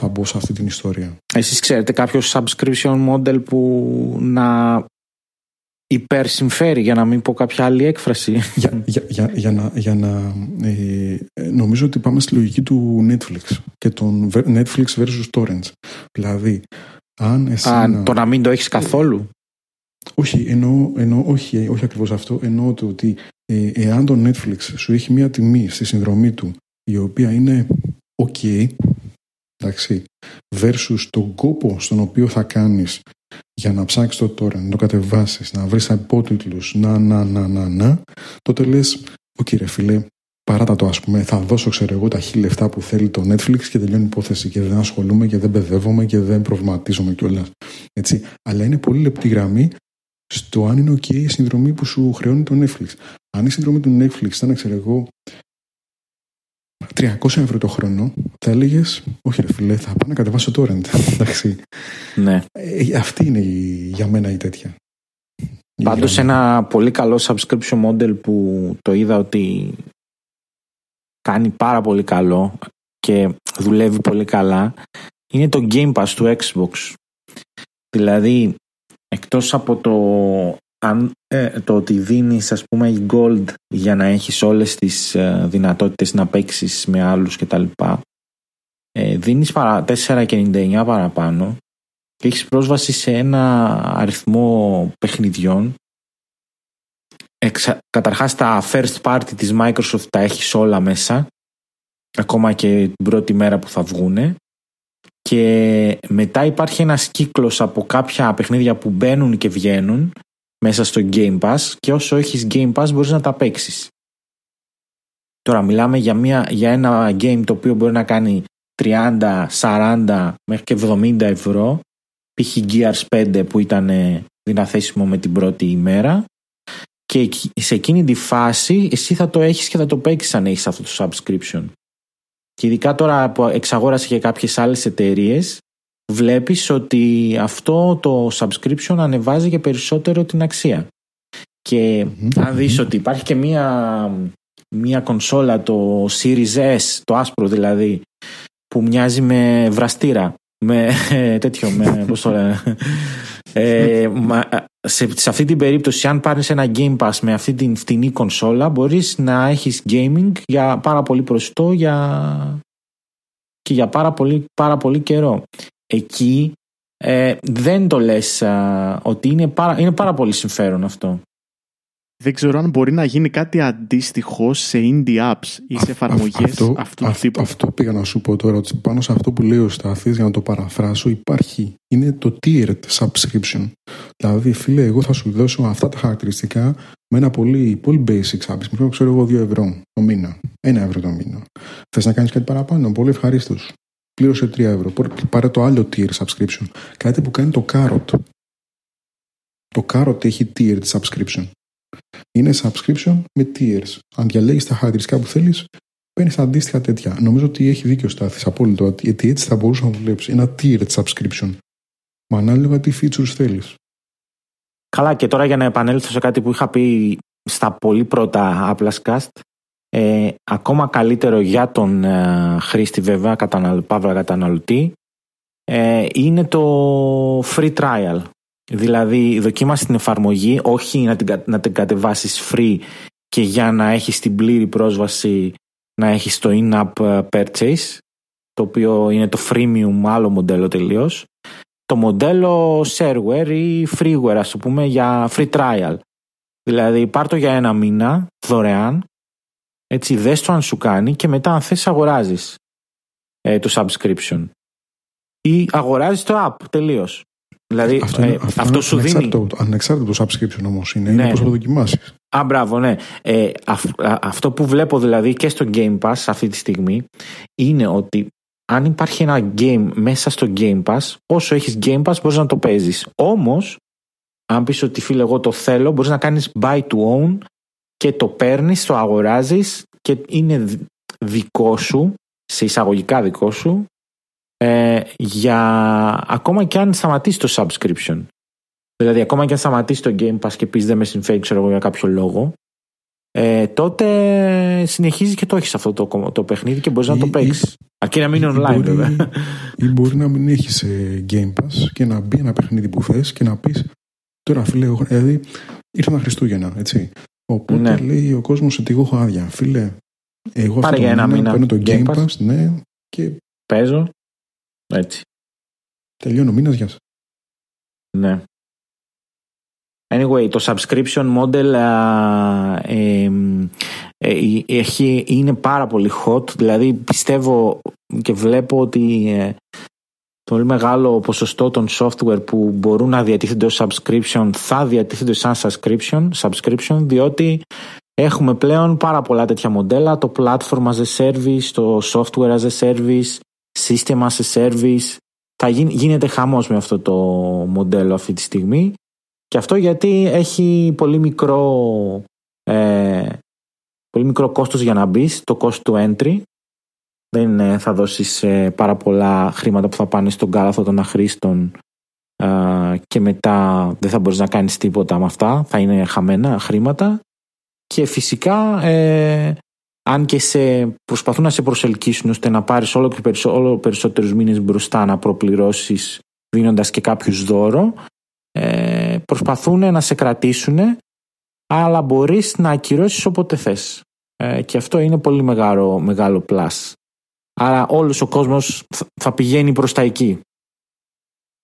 θα μπω σε αυτή την ιστορία. Εσείς ξέρετε κάποιο subscription model που να υπερσυμφέρει για να μην πω κάποια άλλη έκφραση. Για, για, για, για να, για να ε, νομίζω ότι πάμε στη λογική του Netflix και τον Netflix versus Torrents. Δηλαδή, αν εσύ. Α, το να μην το έχεις καθόλου. Όχι, εννοώ, εννοώ όχι, όχι ακριβώς αυτό. Εννοώ το ότι ε, εάν το Netflix σου έχει μια τιμή στη συνδρομή του η οποία είναι ok εντάξει, versus τον κόπο στον οποίο θα κάνεις για να ψάξεις το torrent, να το κατεβάσεις, να βρεις υπότιτλους, να, να, να, να, να, τότε λες, οκ ρε φίλε, παράτα το ας πούμε, θα δώσω ξέρω εγώ τα χίλια λεφτά που θέλει το Netflix και τελειώνει η υπόθεση και δεν ασχολούμαι και δεν παιδεύομαι και δεν προβληματίζομαι κιόλας. Έτσι. Αλλά είναι πολύ λεπτή γραμμή στο αν είναι ok η συνδρομή που σου χρεώνει το Netflix. Αν η συνδρομή του Netflix ήταν, ξέρω εγώ, 300 ευρώ το χρόνο, θα έλεγες, Όχι, ρε φίλε, θα πάω να κατεβάσω torrent. Εντάξει. Ναι. Ε, αυτή είναι η, για μένα η τέτοια. Πάντως ένα πολύ καλό subscription model που το είδα ότι κάνει πάρα πολύ καλό και δουλεύει πολύ καλά είναι το Game Pass του Xbox Δηλαδή, εκτός από το, αν, ε, το ότι δίνεις ας πούμε η gold για να έχεις όλες τις ε, δυνατότητες να παίξεις με άλλους κτλ. Ε, δίνεις παρα, 4,99 παραπάνω και έχεις πρόσβαση σε ένα αριθμό παιχνιδιών Εξα... Καταρχάς τα first party της Microsoft τα έχεις όλα μέσα ακόμα και την πρώτη μέρα που θα βγούνε και μετά υπάρχει ένας κύκλος από κάποια παιχνίδια που μπαίνουν και βγαίνουν μέσα στο Game Pass και όσο έχεις Game Pass μπορείς να τα παίξεις. Τώρα μιλάμε για, μια, για ένα game το οποίο μπορεί να κάνει 30, 40 μέχρι και 70 ευρώ π.χ. Gears 5 που ήταν δυναθέσιμο με την πρώτη ημέρα και σε εκείνη τη φάση εσύ θα το έχεις και θα το παίξεις αν έχεις αυτό το subscription. Και ειδικά τώρα που εξαγόρασε και κάποιες άλλες εταιρείες, βλέπεις ότι αυτό το subscription ανεβάζει και περισσότερο την αξία. Και αν δεις ότι υπάρχει και μία, μία κονσόλα, το Series S, το άσπρο δηλαδή, που μοιάζει με βραστήρα, με τέτοιο, με, πώς το λένε, ε, σε, σε αυτή την περίπτωση, αν πάρεις ένα Game Pass με αυτή την φτηνή κονσόλα, μπορείς να έχεις gaming για πάρα πολύ προσιτό για... και για πάρα πολύ, πάρα πολύ καιρό. Εκεί ε, δεν το λες ότι είναι πάρα, είναι πάρα πολύ συμφέρον αυτό. Δεν ξέρω αν μπορεί να γίνει κάτι αντίστοιχο σε indie apps ή σε εφαρμογές αυτού του τύπου. Αυτό πήγα να σου πω τώρα. Ότι πάνω σε αυτό που λέει ο Στάθης, για να το παραφράσω, υπάρχει. Είναι το tiered subscription. Δηλαδή, φίλε, εγώ θα σου δώσω αυτά τα χαρακτηριστικά με ένα πολύ, πολύ basic subscription. Ξέρω εγώ 2 ευρώ το μήνα. 1 ευρώ το μήνα. Θες να κάνεις κάτι παραπάνω; Πολύ ευχαρίστως. Πλήρωσε 3 ευρώ. Πάρε το άλλο tier subscription. Κάτι που κάνει το Carrot. Το Carrot έχει tiered subscription. Είναι subscription με tiers. Αν διαλέγεις τα χαρακτηριστικά που θέλεις, παίρνεις αντίστοιχα τέτοια. Νομίζω ότι έχει δίκιο Στάθης απόλυτο, γιατί έτσι θα μπορούσες να δουλέψεις. Ένα tiered subscription. Με ανάλογα τι features θέλεις. Καλά, και τώρα για να επανέλθω σε κάτι που είχα πει στα πολύ πρώτα Applescast, ε, ακόμα καλύτερο για τον ε, χρήστη βέβαια, καταναλ, παύλα καταναλωτή, ε, είναι το free trial. Δηλαδή δοκίμασε την εφαρμογή, όχι να την, να την κατεβάσεις free και για να έχεις την πλήρη πρόσβαση να έχεις το in-app ε, purchase, το οποίο είναι το freemium άλλο μοντέλο τελείως. Το μοντέλο shareware ή freeware ας το πούμε για free trial. Δηλαδή πάρ το για ένα μήνα δωρεάν, έτσι δες το αν σου κάνει και μετά αν θες αγοράζεις ε, το subscription. Ή αγοράζεις το app τελείως. Δηλαδή αυτό, ε, αυτό, αυτό σου δίνει. Ανεξάρτητο subscription όμως είναι, ναι. είναι πώ θα το δοκιμάσει. Α, μπράβο, ναι. Ε, αυτό που βλέπω δηλαδή και στο Game Pass αυτή τη στιγμή είναι ότι αν υπάρχει ένα game μέσα στο Game Pass, όσο έχεις Game Pass μπορείς να το παίζεις. Όμως, αν πεις ότι φίλε, εγώ το θέλω, μπορείς να κάνεις buy to own και το παίρνεις, το αγοράζεις και είναι δικό σου, σε εισαγωγικά δικό σου, ε, για ακόμα και αν σταματήσει το subscription. Δηλαδή, ακόμα και αν σταματήσει το Game Pass και πεις δεν με συμφέρει, ξέρω εγώ για κάποιο λόγο, ε, τότε συνεχίζεις και το έχεις αυτό το, το παιχνίδι και μπορείς να το παίξεις. Αρκεί να μείνει online, μπορεί, βέβαια. Ή μπορεί να μην έχεις ε, Game Pass και να μπει ένα παιχνίδι που θες και να πεις τώρα, φίλε, δηλαδή ήρθαν Χριστούγεννα, έτσι. Οπότε ναι. λέει ο κόσμος ότι εγώ έχω άδεια. Φίλε, εγώ Πάρε αυτό για ένα μήνα παίρνω το Game Pass, Pass ναι, και παίζω έτσι. Τελειώνω ο μήνας, γεια σας. Ναι. Anyway, το subscription model ε, ε, έχει, είναι πάρα πολύ hot. Δηλαδή πιστεύω και βλέπω ότι ε, το πολύ μεγάλο ποσοστό των software που μπορούν να διατίθενται ως subscription θα διατίθενται σαν subscription, subscription διότι έχουμε πλέον πάρα πολλά τέτοια μοντέλα. Το platform as a service, το software as a service, σύστημα σε service. Θα γίνεται χαμός με αυτό το μοντέλο αυτή τη στιγμή. Και αυτό γιατί έχει πολύ μικρό, ε, πολύ μικρό κόστος για να μπεις, το κόστος του entry. Δεν θα δώσεις ε, πάρα πολλά χρήματα που θα πάνε στον κάλαθο των αχρήστων ε, και μετά δεν θα μπορείς να κάνεις τίποτα με αυτά. Θα είναι χαμένα χρήματα. Και φυσικά ε, αν και σε, προσπαθούν να σε προσελκύσουν ώστε να πάρεις όλο και περισσότερου όλο περισσότερους μήνες μπροστά να προπληρώσεις δίνοντας και κάποιους δώρο, ε, προσπαθούν να σε κρατήσουν, αλλά μπορείς να ακυρώσεις όποτε θες. Ε, και αυτό είναι πολύ μεγάλο, μεγάλο plus. Άρα όλος ο κόσμος θα πηγαίνει προς τα εκεί.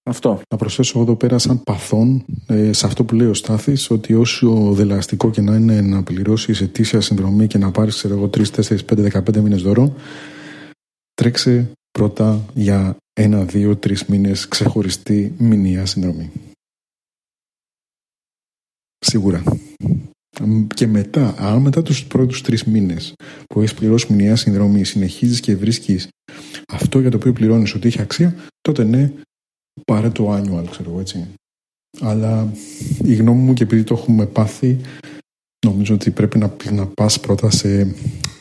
Αυτό. Να προσθέσω εγώ εδώ πέρα σαν παθόν ε, σε αυτό που λέει ο Στάθης ότι όσο δελαστικό και να είναι να πληρώσει ετήσια συνδρομή και να πάρεις ξέρω εγώ 3, 4, 5, 15 μήνες δώρο τρέξε πρώτα για ένα, δύο, τρεις μήνες ξεχωριστή μηνιαία συνδρομή. Σίγουρα. Και μετά, αν μετά τους πρώτους τρεις μήνες που έχεις πληρώσει μηνιαία συνδρομή συνεχίζεις και βρίσκεις αυτό για το οποίο πληρώνεις ότι έχει αξία, τότε ναι, πάρε το annual, ξέρω εγώ έτσι. Αλλά η γνώμη μου και επειδή το έχουμε πάθει, νομίζω ότι πρέπει να, να πας πρώτα σε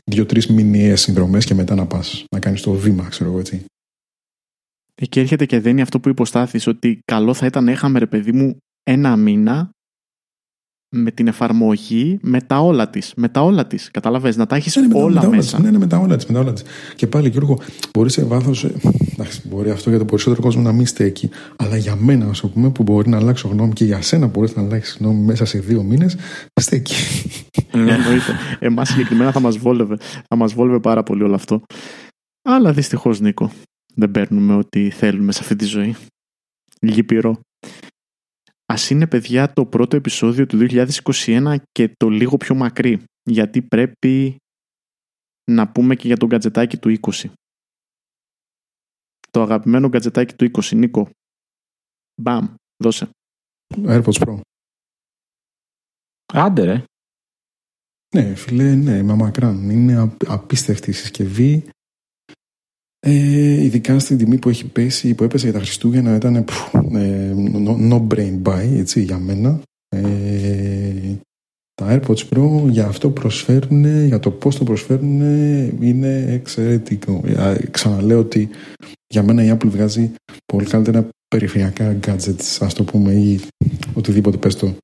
δύο-τρεις μηνιαίες συνδρομές και μετά να πας να κάνεις το βήμα, ξέρω εγώ έτσι. Εκεί έρχεται και δένει αυτό που υποστάθεις ότι καλό θα ήταν να είχαμε ρε παιδί μου ένα μήνα με την εφαρμογή με τα όλα της. Με τα όλα της. Καταλαβες, να τα έχεις ναι, ναι, όλα με μέσα. Ναι, ναι, με τα όλα της. Της. Και πάλι, Γιώργο, μπορεί σε βάθος. Εντάξει, μπορεί αυτό για τον περισσότερο κόσμο να μην στέκει. Αλλά για μένα, ας πούμε, που μπορεί να αλλάξω γνώμη και για σένα μπορείς να αλλάξεις γνώμη μέσα σε δύο μήνες, στέκει. Ναι, εννοείται. Εμάς συγκεκριμένα θα μας βόλευε. Θα μας βόλευε πάρα πολύ όλο αυτό. Αλλά δυστυχώς, Νίκο, δεν παίρνουμε ό,τι θέλουμε σε αυτή τη ζωή. Λυπηρό. Ας είναι παιδιά το πρώτο επεισόδιο του 2021 και το λίγο πιο μακρύ, γιατί πρέπει να πούμε και για τον γκατζετάκι του 20. Το αγαπημένο γκατζετάκι του 20, Νίκο. Μπαμ, δώσε. AirPods Pro. Άντε ρε. Ναι, φίλε, ναι, μα μακράν. Είναι απίστευτη η συσκευή. Ε, ειδικά στην τιμή που έχει πέσει, που έπεσε για τα Χριστούγεννα, ήταν ε, no, brain buy, έτσι, για μένα. Ε, τα AirPods Pro για αυτό προσφέρουν, για το πώς το προσφέρουν είναι εξαιρετικό. Ξαναλέω ότι για μένα η Apple βγάζει πολύ καλύτερα περιφερειακά gadgets, ας το πούμε, ή οτιδήποτε πες το,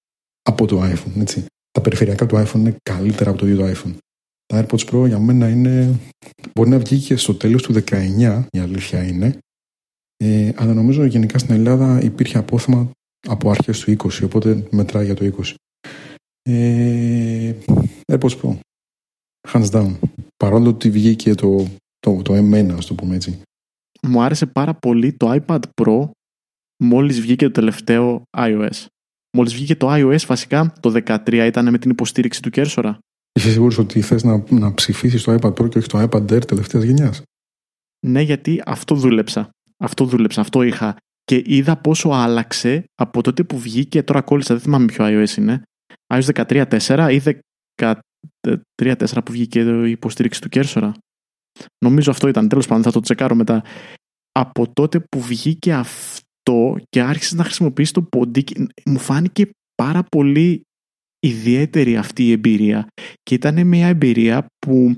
από το iPhone, έτσι. Τα περιφερειακά του iPhone είναι καλύτερα από το ίδιο το iPhone. Τα AirPods Pro για μένα είναι. Μπορεί να βγει και στο τέλος του 19, η αλήθεια είναι. Ε, αλλά νομίζω γενικά στην Ελλάδα υπήρχε απόθεμα από αρχέ του 20, οπότε μετράει για το 20. Ε, AirPods Pro. Hands down. Παρόλο ότι βγήκε το, το, το M1, ας το πούμε έτσι. Μου άρεσε πάρα πολύ το iPad Pro μόλις βγήκε το τελευταίο iOS. Μόλις βγήκε το iOS βασικά το 13 ήταν με την υποστήριξη του Κέρσορα. Είσαι σίγουρος ότι θες να, να ψηφίσεις το iPad Pro και όχι το iPad Air τελευταίας γενιάς; Ναι, γιατί αυτό δούλεψα. Αυτό δούλεψα, αυτό είχα. Και είδα πόσο άλλαξε από τότε που βγήκε. Τώρα κόλλησα, δεν θυμάμαι ποιο iOS είναι. iOS 13.4 ή 13.4 που βγήκε η υποστήριξη του Κέρσορα. Νομίζω αυτό ήταν. Τέλος πάντων, θα το τσεκάρω μετά. Από τότε που βγήκε αυτό και άρχισες να χρησιμοποιήσει το ποντίκι, μου φάνηκε πάρα πολύ ιδιαίτερη αυτή η εμπειρία και ήταν μια εμπειρία που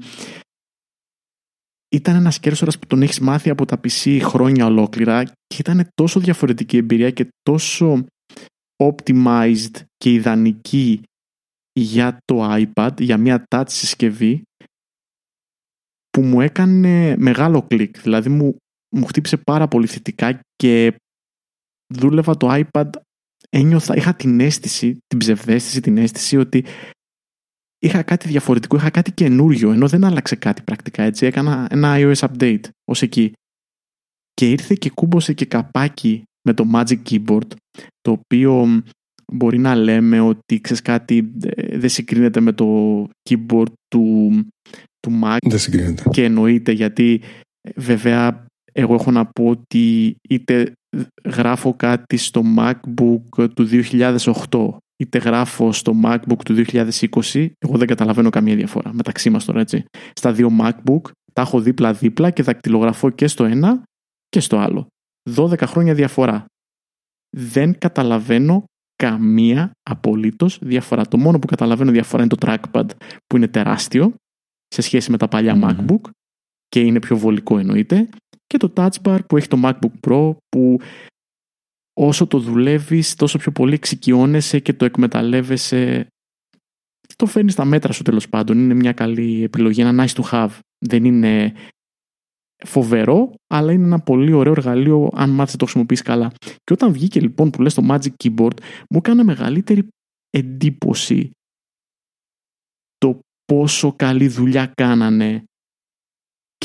ήταν ένας κέρσορας που τον έχεις μάθει από τα PC χρόνια ολόκληρα και ήταν τόσο διαφορετική εμπειρία και τόσο optimized και ιδανική για το iPad, για μια touch συσκευή που μου έκανε μεγάλο κλικ. Δηλαδή μου, μου χτύπησε πάρα πολύ θετικά και δούλευα το iPad ένιωθα, είχα την αίσθηση, την ψευδέστηση, την αίσθηση ότι είχα κάτι διαφορετικό, είχα κάτι καινούριο, ενώ δεν άλλαξε κάτι πρακτικά, έτσι. Έκανα ένα iOS update ως εκεί. Και ήρθε και κούμπωσε και καπάκι με το Magic Keyboard, το οποίο μπορεί να λέμε ότι ξέρεις κάτι δεν συγκρίνεται με το keyboard του, του Mac. Δεν συγκρίνεται. Και εννοείται γιατί βέβαια εγώ έχω να πω ότι είτε γράφω κάτι στο MacBook του 2008 είτε γράφω στο MacBook του 2020 εγώ δεν καταλαβαίνω καμία διαφορά μεταξύ μας τώρα έτσι. Στα δύο MacBook τα έχω δίπλα δίπλα και δακτυλογραφώ και στο ένα και στο άλλο. 12 χρόνια διαφορά. Δεν καταλαβαίνω καμία απολύτως διαφορά. Το μόνο που καταλαβαίνω διαφορά είναι το trackpad που είναι τεράστιο σε σχέση με τα παλια MacBook και είναι πιο βολικό εννοείται και το Touch Bar που έχει το MacBook Pro που όσο το δουλεύεις τόσο πιο πολύ εξοικειώνεσαι και το εκμεταλλεύεσαι το φέρνεις στα μέτρα σου τέλος πάντων. Είναι μια καλή επιλογή, ένα nice to have. Δεν είναι φοβερό, αλλά είναι ένα πολύ ωραίο εργαλείο αν μάθεις να το χρησιμοποιείς καλά. Και όταν βγήκε λοιπόν που λες το Magic Keyboard, μου έκανε μεγαλύτερη εντύπωση το πόσο καλή δουλειά κάνανε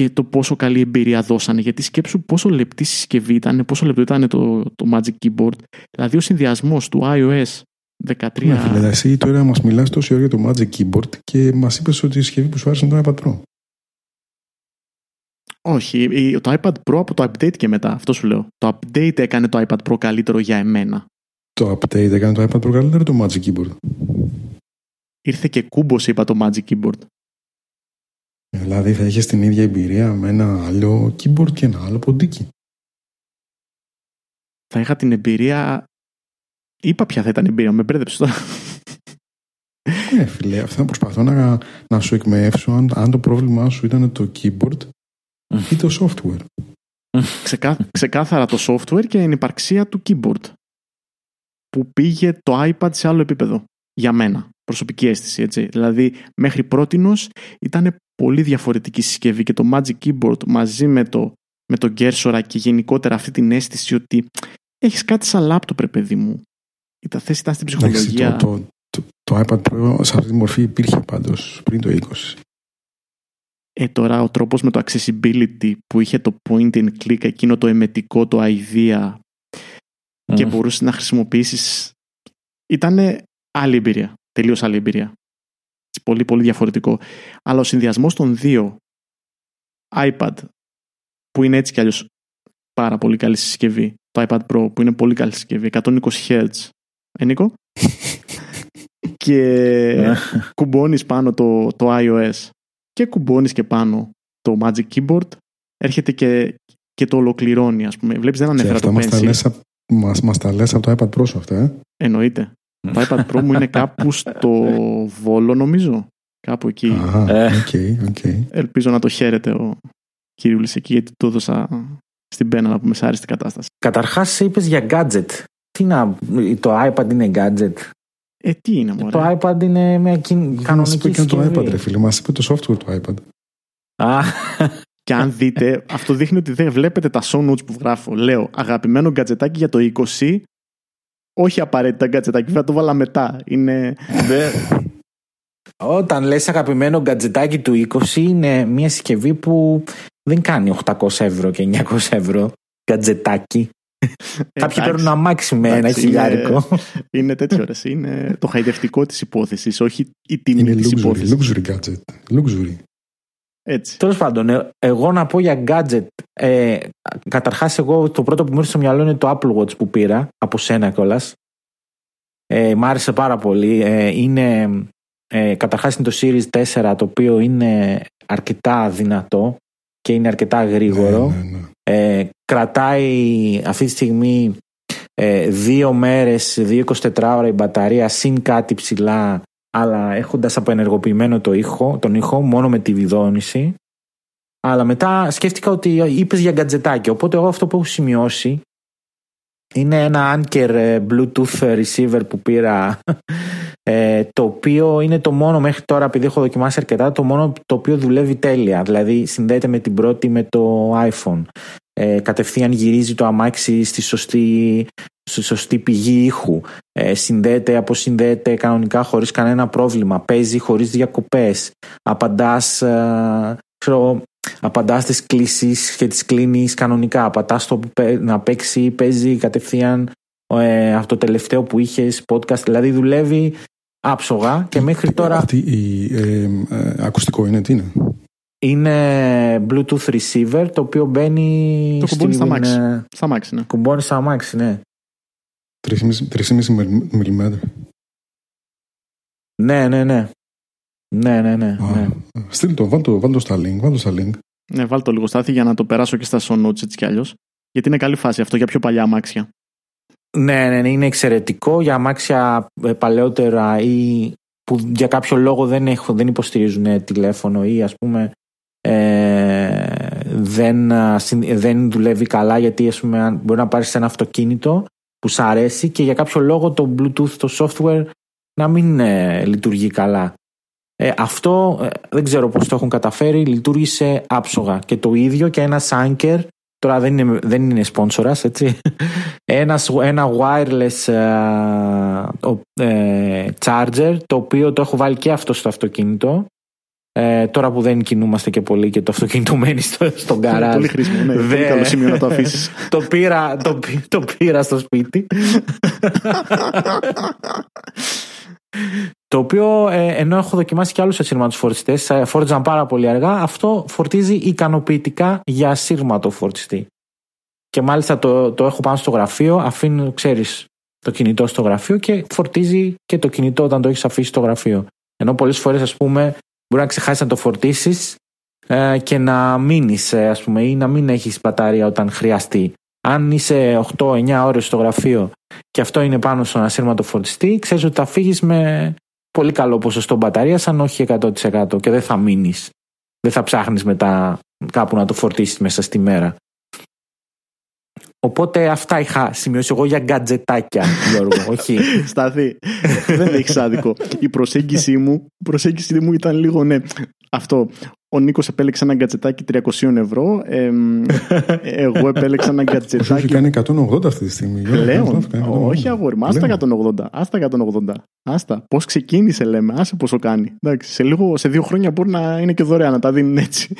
και το πόσο καλή εμπειρία δώσανε. Γιατί σκέψου πόσο λεπτή συσκευή ήταν, πόσο λεπτό ήταν το, το Magic Keyboard. Δηλαδή ο συνδυασμός του iOS 13. Ναι, φίλε, εσύ τώρα μας μιλάς τόση ώρα για το Magic Keyboard και μας είπες ότι η συσκευή που σου άρεσε είναι το iPad Pro. Όχι, το iPad Pro από το update και μετά, αυτό σου λέω. Το update έκανε το iPad Pro καλύτερο για εμένα. Το update έκανε το iPad Pro καλύτερο το Magic Keyboard; Ήρθε και κούμπος, είπα το Magic Keyboard. Δηλαδή θα είχε την ίδια εμπειρία με ένα άλλο keyboard και ένα άλλο ποντίκι. Θα είχα την εμπειρία. Είπα ποια θα ήταν η εμπειρία, με μπέρδεψες τώρα. Ναι, φίλε, αυτά προσπαθώ να, να σου εκμεύσω αν, αν το πρόβλημά σου ήταν το keyboard ή το software. Ξεκά, ξεκάθαρα το software και η υπαρξία του keyboard που πήγε το iPad σε άλλο επίπεδο για μένα, προσωπική αίσθηση έτσι. Δηλαδή μέχρι πρότινος ήταν πολύ διαφορετική συσκευή και το Magic Keyboard μαζί με το, με το Gersora και γενικότερα αυτή την αίσθηση ότι έχεις κάτι σαν λάπτοπ ρε παιδί μου. Η τα θέση ήταν στην ψυχολογία. το, το, το, το, iPad Pro σε αυτή τη μορφή υπήρχε πάντως πριν το 20. Ε, τώρα ο τρόπος με το accessibility που είχε το point and click, εκείνο το εμετικό, το idea και μπορούσες να χρησιμοποιήσεις ήταν άλλη εμπειρία, τελείως άλλη εμπειρία. Πολύ πολύ διαφορετικό. Αλλά ο συνδυασμός των δύο iPad που είναι έτσι κι αλλιώς πάρα πολύ καλή συσκευή το iPad Pro που είναι πολύ καλή συσκευή 120 Hz ε Νίκο; Και ναι. κουμπώνεις πάνω το, το iOS και κουμπώνεις και πάνω το Magic Keyboard έρχεται και, και το ολοκληρώνει ας πούμε βλέπεις δεν ανέφερα το Pencil μας, μας τα λες από το iPad Pro σου αυτά ε; εννοείται το iPad Pro μου είναι κάπου στο Βόλο νομίζω. Κάπου εκεί. Ε. okay, okay. Ελπίζω να το χαίρετε ο κύριος εκεί γιατί το έδωσα στην πένα να πούμε σε άριστη κατάσταση. Καταρχάς είπες για gadget. Τι να, το iPad είναι gadget; Ε, τι είναι μωρέ; Το iPad είναι μια κανονική συσκευή. το iPad ρε φίλε, μας είπε το software του iPad. Α, και αν δείτε, αυτό δείχνει ότι δεν βλέπετε τα show notes που γράφω. Λέω, αγαπημένο γκατζετάκι για το 20, όχι απαραίτητα γκατζετάκι, θα το βάλα μετά. Είναι... Όταν λες αγαπημένο γκατζετάκι του 20 είναι μια συσκευή που δεν κάνει 800 ευρώ και 900 ευρώ γκατζετάκι. Κάποιοι παίρνουν αμάξι με ένα χιλιάρικο. Είναι τέτοιο ρε. Είναι το χαϊδευτικό της υπόθεσης, όχι η τιμή της υπόθεσης. Luxury gadget. Luxury. Έτσι. Τέλος πάντων, ε, εγώ να πω για gadget. Ε, Καταρχάς, εγώ το πρώτο που μου ήρθε στο μυαλό είναι το Apple Watch που πήρα από σένα κιόλας. Ε, μ' άρεσε πάρα πολύ. Ε, είναι, ε, καταρχάς είναι το Series 4 το οποίο είναι αρκετά δυνατό και είναι αρκετά γρήγορο. Ναι, ναι, ναι. Ε, κρατάει αυτή τη στιγμή ε, δύο μέρες, δύο 24 ώρα η μπαταρία συν κάτι ψηλά αλλά έχοντας αποενεργοποιημένο το ήχο, τον ήχο μόνο με τη βιδόνηση αλλά μετά σκέφτηκα ότι είπες για γκατζετάκι οπότε εγώ αυτό που έχω σημειώσει είναι ένα Anker ε, Bluetooth receiver που πήρα ε, το οποίο είναι το μόνο μέχρι τώρα επειδή έχω δοκιμάσει αρκετά το μόνο το οποίο δουλεύει τέλεια. Δηλαδή συνδέεται με την πρώτη με το iPhone ε, κατευθείαν γυρίζει το αμάξι στη σωστή, στη σωστή πηγή ήχου ε, συνδέεται, αποσυνδέεται κανονικά χωρίς κανένα πρόβλημα παίζει χωρίς διακοπές απαντάς ε, ξέρω, απαντάς στι κλήσεις και τις κλείνει κανονικά. Απαντά το να παίξει, παίζει κατευθείαν ε, αυτό το τελευταίο που είχες podcast. Δηλαδή δουλεύει άψογα και μέχρι τώρα. Αυτή η ε, ε, ακουστικό είναι, τι είναι; Είναι Bluetooth receiver το οποίο μπαίνει. Το κουμπώνει στα μάξι. Στα μάξι, ναι. Κουμπώνει στα μάξι, ναι. 3,5 mm. Ναι, ναι, ναι. Ναι, ναι, ναι. ναι. Στείλ το, βάλ το, βάλ το στα link. Βάλ το στα link. Ναι, βάλ το λίγο στάθη για να το περάσω και στα show notes έτσι κι αλλιώς. Γιατί είναι καλή φάση αυτό για πιο παλιά αμάξια. Ναι, ναι, ναι, είναι εξαιρετικό για αμάξια ε, παλαιότερα ή που για κάποιο λόγο δεν, έχουν, δεν υποστηρίζουν τηλέφωνο ή ας πούμε ε, δεν, δεν δουλεύει καλά γιατί ας πούμε, μπορεί να πάρεις ένα αυτοκίνητο που σου αρέσει και για κάποιο λόγο το Bluetooth, το software να μην ε, λειτουργεί καλά. Ε, αυτό ε, δεν ξέρω πώς το έχουν καταφέρει, λειτουργήσε άψογα. Και το ίδιο και ένας Anker, τώρα δεν είναι, δεν είναι σπόνσορας, έτσι. Ένας, ένα wireless ε, charger, το οποίο το έχω βάλει και αυτό στο αυτοκίνητο. Ε, τώρα που δεν κινούμαστε και πολύ και το αυτοκίνητο μένει στο, στον γκαράζ. Πολύ χρήσιμο, ναι. Πολύ καλό σημείο να το αφήσεις. το, πήρα, το, το πήρα στο σπίτι. Το οποίο ε, ενώ έχω δοκιμάσει και άλλους ασύρματου φορτιστές, ε, φόρτιζαν πάρα πολύ αργά, αυτό φορτίζει ικανοποιητικά για ασύρματο φορτιστή. Και μάλιστα το, το έχω πάνω στο γραφείο, αφήνω, ξέρεις, το κινητό στο γραφείο και φορτίζει και το κινητό όταν το έχεις αφήσει στο γραφείο. Ενώ πολλές φορές, ας πούμε, μπορεί να ξεχάσεις να το φορτίσεις ε, και να μείνει, ας πούμε, ή να μην έχεις μπαταρία όταν χρειαστεί. Αν είσαι 8-9 ώρες στο γραφείο και αυτό είναι πάνω στον ασύρματο φορτιστή, ξέρεις ότι θα φύγεις με πολύ καλό ποσοστό μπαταρίας, αν όχι 100% και δεν θα μείνεις. Δεν θα ψάχνεις μετά κάπου να το φορτίσεις μέσα στη μέρα. Οπότε αυτά είχα σημειώσει εγώ για γκατζετάκια, Γιώργο, όχι. Στάθη, δεν έχεις άδικο. Η προσέγγιση μου, η προσέγγιση μου ήταν λίγο, ναι, αυτό. Ο Νίκος επέλεξε ένα γκατζετάκι 300 ευρώ. Ε, εγώ επέλεξα ένα γκατζετάκι. Έχει κάνει 180 αυτή τη στιγμή. Λέω, όχι αγόρι, άστα 180. Άστα 180. Άστα. Πώς ξεκίνησε, λέμε, άσε πόσο κάνει. Εντάξει, σε, λίγο, σε δύο χρόνια μπορεί να είναι και δωρεάν να τα δίνουν έτσι.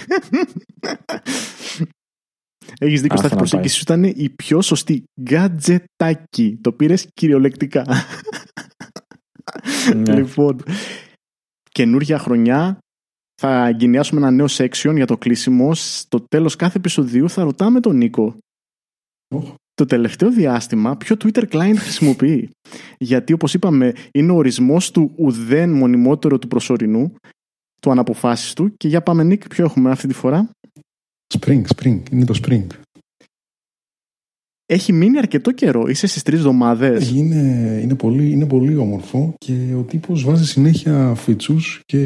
Έχεις δίκιο, στα προσέγγιση σου ήταν η πιο σωστή. Γκατζετάκι. Το πήρες κυριολεκτικά. Ναι. λοιπόν, καινούργια χρονιά. Θα εγκαινιάσουμε ένα νέο section για το κλείσιμο. Στο τέλος κάθε επεισοδίου θα ρωτάμε τον Νίκο το τελευταίο διάστημα ποιο Twitter client χρησιμοποιεί. Γιατί όπως είπαμε είναι ο ορισμός του ουδέν μονιμότερο του προσωρινού, του αναποφάσεις του και για πάμε Νίκ ποιο έχουμε αυτή τη φορά; Spring, Spring, είναι το Spring. Έχει μείνει αρκετό καιρό, είσαι στις τρεις εβδομάδες. Είναι, είναι, πολύ, είναι πολύ όμορφο και ο τύπος βάζει συνέχεια features και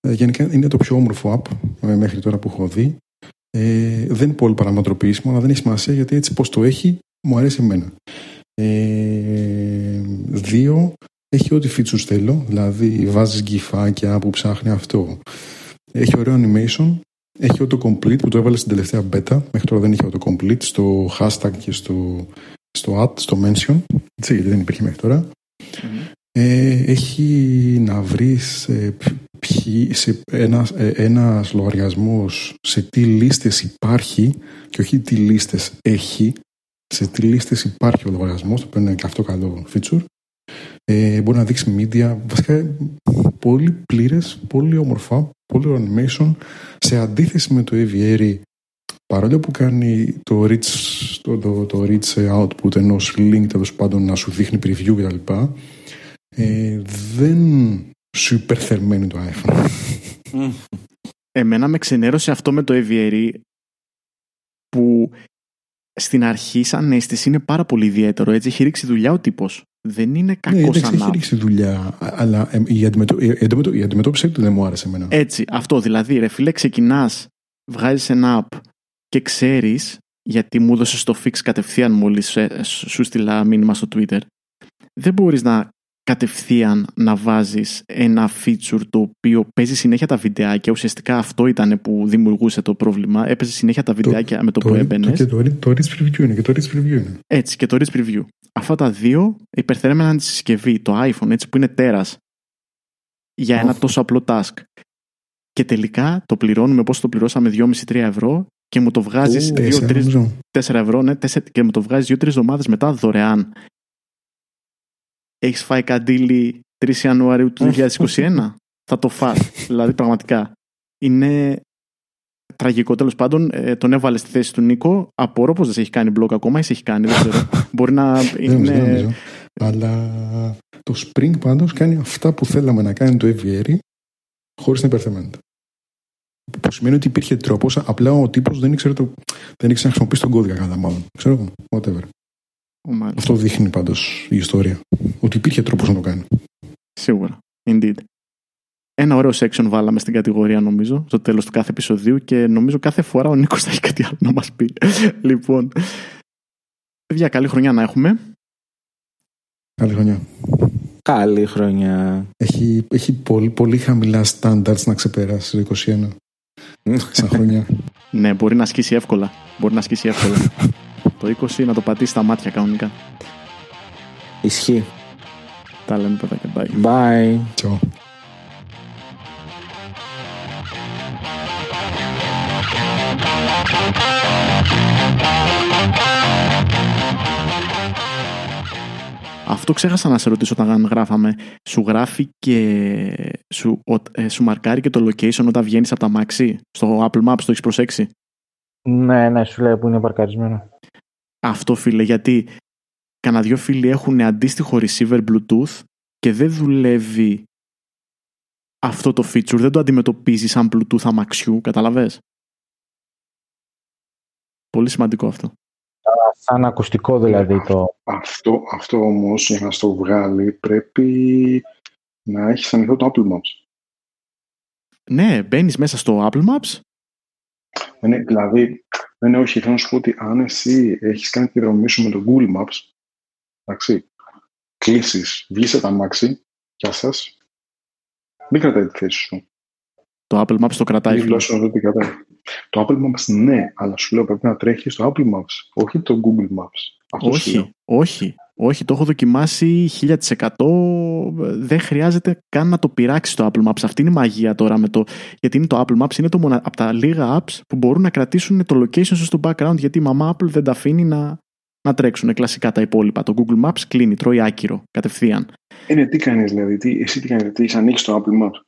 ε, γενικά είναι το πιο όμορφο app ε, μέχρι τώρα που έχω δει. Ε, δεν είναι πολύ παραμετροποιήσιμο, αλλά δεν έχει σημασία γιατί έτσι πως το έχει μου αρέσει εμένα. Ε, δύο, έχει ό,τι features θέλω, δηλαδή βάζεις γκυφάκια που ψάχνει αυτό. Έχει ωραίο animation, έχει autocomplete που το έβαλε στην τελευταία beta. Μέχρι τώρα δεν είχε autocomplete στο hashtag και στο, στο at, στο mention. Έτσι, γιατί δεν υπήρχε μέχρι τώρα. Ε, έχει να βρεις ε, σε ένας, ε, ένας λογαριασμός σε τι λίστες υπάρχει και όχι τι λίστες έχει σε τι λίστες υπάρχει ο λογαριασμός το οποίο είναι και αυτό καλό feature ε, μπορεί να δείξει media βασικά πολύ πλήρες, πολύ όμορφα πολύ animation σε αντίθεση με το Aviary παρόλο που κάνει το reach, το, το, το reach output ενός link τέλος πάντων να σου δείχνει preview κτλ ε, δεν σου υπερθερμαίνει το iPhone. Εμένα με ξενέρωσε αυτό με το Aviary που στην αρχή σαν αίσθηση είναι πάρα πολύ ιδιαίτερο. Έτσι έχει ρίξει δουλειά ο τύπος. Δεν είναι κακός ναι, σαν έχει ρίξει δουλειά, αλλά ε, η, αντιμετω... η, αντιμετώπιση του δεν μου άρεσε εμένα. Έτσι, αυτό δηλαδή, ρε φίλε, ξεκινάς, βγάζεις ένα app και ξέρεις, γιατί μου έδωσες το fix κατευθείαν μόλις σου στείλα μήνυμα στο Twitter, δεν μπορείς να κατευθείαν να βάζεις ένα feature το οποίο παίζει συνέχεια τα βιντεάκια. Ουσιαστικά αυτό ήταν που δημιουργούσε το πρόβλημα. Έπαιζε συνέχεια τα βιντεάκια με το, το που έμπαινες. Και το, το Rich Preview είναι. Και το Rich Preview είναι. Έτσι, και το Rich Preview. Αυτά τα δύο υπερθερέμεναν τη συσκευή, το iPhone, έτσι που είναι τέρας για ένα τόσο απλό task. Και τελικά το πληρώνουμε πώ το πληρώσαμε 2,5-3 ευρώ και μου το βγάζεις 2-3 ευρώ, ναι, και μου το βγάζεις 2-3 εβδομάδες μετά δωρεάν. Έχεις φάει καντήλι 3 Ιανουαρίου του 2021. θα το φας. δηλαδή πραγματικά. Είναι τραγικό τέλος πάντων. Ε, τον έβαλε στη θέση του Νίκο. Απορώ πως δεν σε έχει κάνει blog ακόμα ή σε έχει κάνει. Δεν ξέρω. Μπορεί να είναι. Αλλά το Spring πάντως κάνει αυτά που θέλαμε να κάνει το Aviary χωρίς να υπερθεμένεται. Που σημαίνει ότι υπήρχε τρόπος, απλά ο τύπος δεν ήξερε, το, δεν ήξερε να χρησιμοποιήσει τον κώδικα κατά μάλλον. Ξέρω εγώ, whatever. Αυτό δείχνει πάντως η ιστορία. Ότι υπήρχε τρόπος να το κάνει. Σίγουρα. Indeed. Ένα ωραίο section βάλαμε στην κατηγορία νομίζω στο τέλος του κάθε επεισοδίου και νομίζω κάθε φορά ο Νίκος θα έχει κάτι άλλο να μας πει. λοιπόν, παιδιά καλή χρονιά να έχουμε. Καλή χρονιά. Καλή χρονιά. Έχει, έχει πολύ, πολύ χαμηλά standards να ξεπεράσει το 21. Σαν χρονιά. Ναι, μπορεί να ασκήσει εύκολα. Μπορεί να ασκήσει εύκολα. το 20 να το πατήσει στα μάτια κανονικά. Ισχύει. Τα λέμε παιδάκια. Bye. Bye. Ciao. Αυτό ξέχασα να σε ρωτήσω όταν γράφαμε. Σου γράφει και σου, ο- ε, σου μαρκάρει και το location όταν βγαίνεις από τα μάξι; Στο Apple Maps το έχεις προσέξει; Ναι, ναι, σου λέει που είναι παρκαρισμένο. Αυτό φίλε, γιατί κανένα δυο φίλοι έχουν αντίστοιχο receiver Bluetooth και δεν δουλεύει αυτό το feature, δεν το αντιμετωπίζει σαν Bluetooth αμαξιού, καταλαβες; Πολύ σημαντικό αυτό. Σαν ακουστικό δηλαδή το. Αυτό, αυτό όμως για να στο βγάλει πρέπει να έχει ανοιχτό το Apple Maps. Ναι, μπαίνεις μέσα στο Apple Maps. Ναι, δηλαδή, ναι, ναι, όχι, θέλω να σου πω ότι αν εσύ έχεις κάνει τη δρομή σου με το Google Maps, εντάξει, κλείσεις, βγεις από τα μάξι, γεια σας, μην κρατάει τη θέση σου. Το Apple Maps το κρατάει. Μην φίλε. γλώσσα να δω τι κρατάει. Το Apple Maps ναι, αλλά σου λέω πρέπει να τρέχεις στο Apple Maps, όχι το Google Maps. Αυτό σου λέω. Όχι, όχι, όχι, το έχω δοκιμάσει 1000%. Δεν χρειάζεται καν να το πειράξει το Apple Maps. Αυτή είναι η μαγεία τώρα με το. Γιατί είναι το Apple Maps, είναι το μονα... από τα λίγα apps που μπορούν να κρατήσουν το location σου στο background. Γιατί η μαμά Apple δεν τα αφήνει να, να τρέξουν κλασικά τα υπόλοιπα. Το Google Maps κλείνει, τρώει άκυρο κατευθείαν. Είναι τι κάνεις δηλαδή, τι, εσύ τι κάνεις, τι έχεις ανοίξει το Apple Maps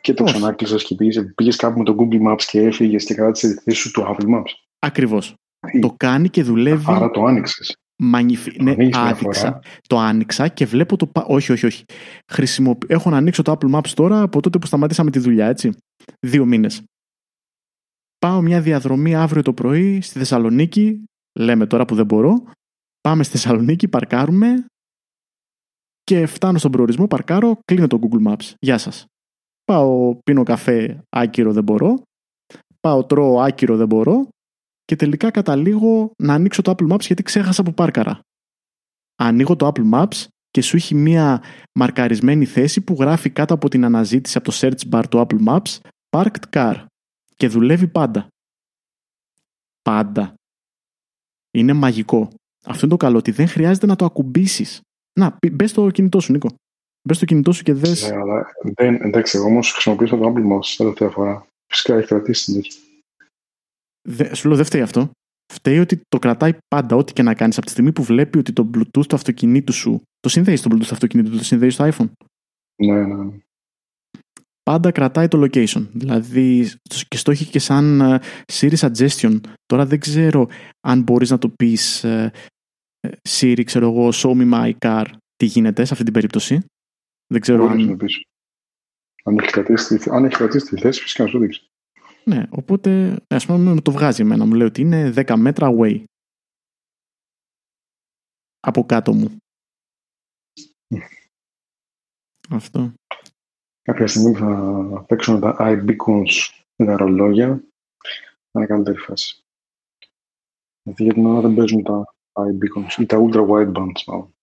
και το Όχι. ξανάκλεισες και πήγες, πήγες κάπου με το Google Maps και έφυγες και κράτησε τη θέση σου του Apple Maps. Ακριβώς. Τι, Το κάνει και δουλεύει. Άρα το άνοιξες. Μαγνηφι... Ναι, ανοίγεις μια άδειξα. φορά. Το άνοιξα και βλέπω το. πα- Όχι, όχι, όχι. Χρησιμοποιώ... Έχω να ανοίξω το Apple Maps τώρα από τότε που σταματήσαμε τη δουλειά, έτσι. Δύο μήνες. Πάω μια διαδρομή αύριο το πρωί στη Θεσσαλονίκη. Λέμε τώρα που δεν μπορώ. Πάμε στη Θεσσαλονίκη, παρκάρουμε και φτάνω στον προορισμό, παρκάρω, κλείνω το Google Maps. Γεια σας. Πάω, πίνω καφέ, άκυρο δεν μπορώ. Πάω, τρώω, άκυρο δεν μπορώ. Και τελικά καταλήγω να ανοίξω το Apple Maps γιατί ξέχασα που πάρκαρα. Ανοίγω το Apple Maps και σου έχει μία μαρκαρισμένη θέση που γράφει κάτω από την αναζήτηση από το search bar του Apple Maps Parked Car και δουλεύει πάντα. Πάντα. Είναι μαγικό. Αυτό είναι το καλό ότι δεν χρειάζεται να το ακουμπήσεις. Να, πι- μπες στο κινητό σου, Νίκο. Μπες στο κινητό σου και δες. Ναι, αλλά δεν, εντάξει, εγώ όμως χρησιμοποιήσω το Apple Maps τελευταία φορά. Φυσικά έχει κρατήσει την τέτοια. Δε, σου λέω δεν φταίει αυτό. Φταίει ότι το κρατάει πάντα, ό,τι και να κάνεις. Από τη στιγμή που βλέπει ότι το Bluetooth του αυτοκινήτου σου. Το συνδέεις στο Bluetooth του αυτοκινήτου, το συνδέεις στο iPhone. Ναι, ναι, ναι. πάντα κρατάει το location. Δηλαδή και στο έχει και σαν ε, Siri suggestion. Τώρα δεν ξέρω αν μπορείς να το πεις ε, ε, Siri, ξέρω εγώ, show me my car, τι γίνεται σε αυτή την περίπτωση; Δεν ξέρω Μπορείς να αν... πεις. Αν έχει κρατήσει, τη- αν έχει κρατήσει τη θέση, φυσικά να σου δείξει. Ναι, οπότε ας πούμε μου το βγάζει εμένα. Μου λέει ότι είναι 10 μέτρα away. Από κάτω μου. Αυτό. Κάποια στιγμή θα παίξουν τα iBeacons με τα ρολόγια. Θα είναι καλύτερη φάση. Γιατί για την ώρα δεν παίζουν τα iBeacons ή τα ultra wideband μάλλον.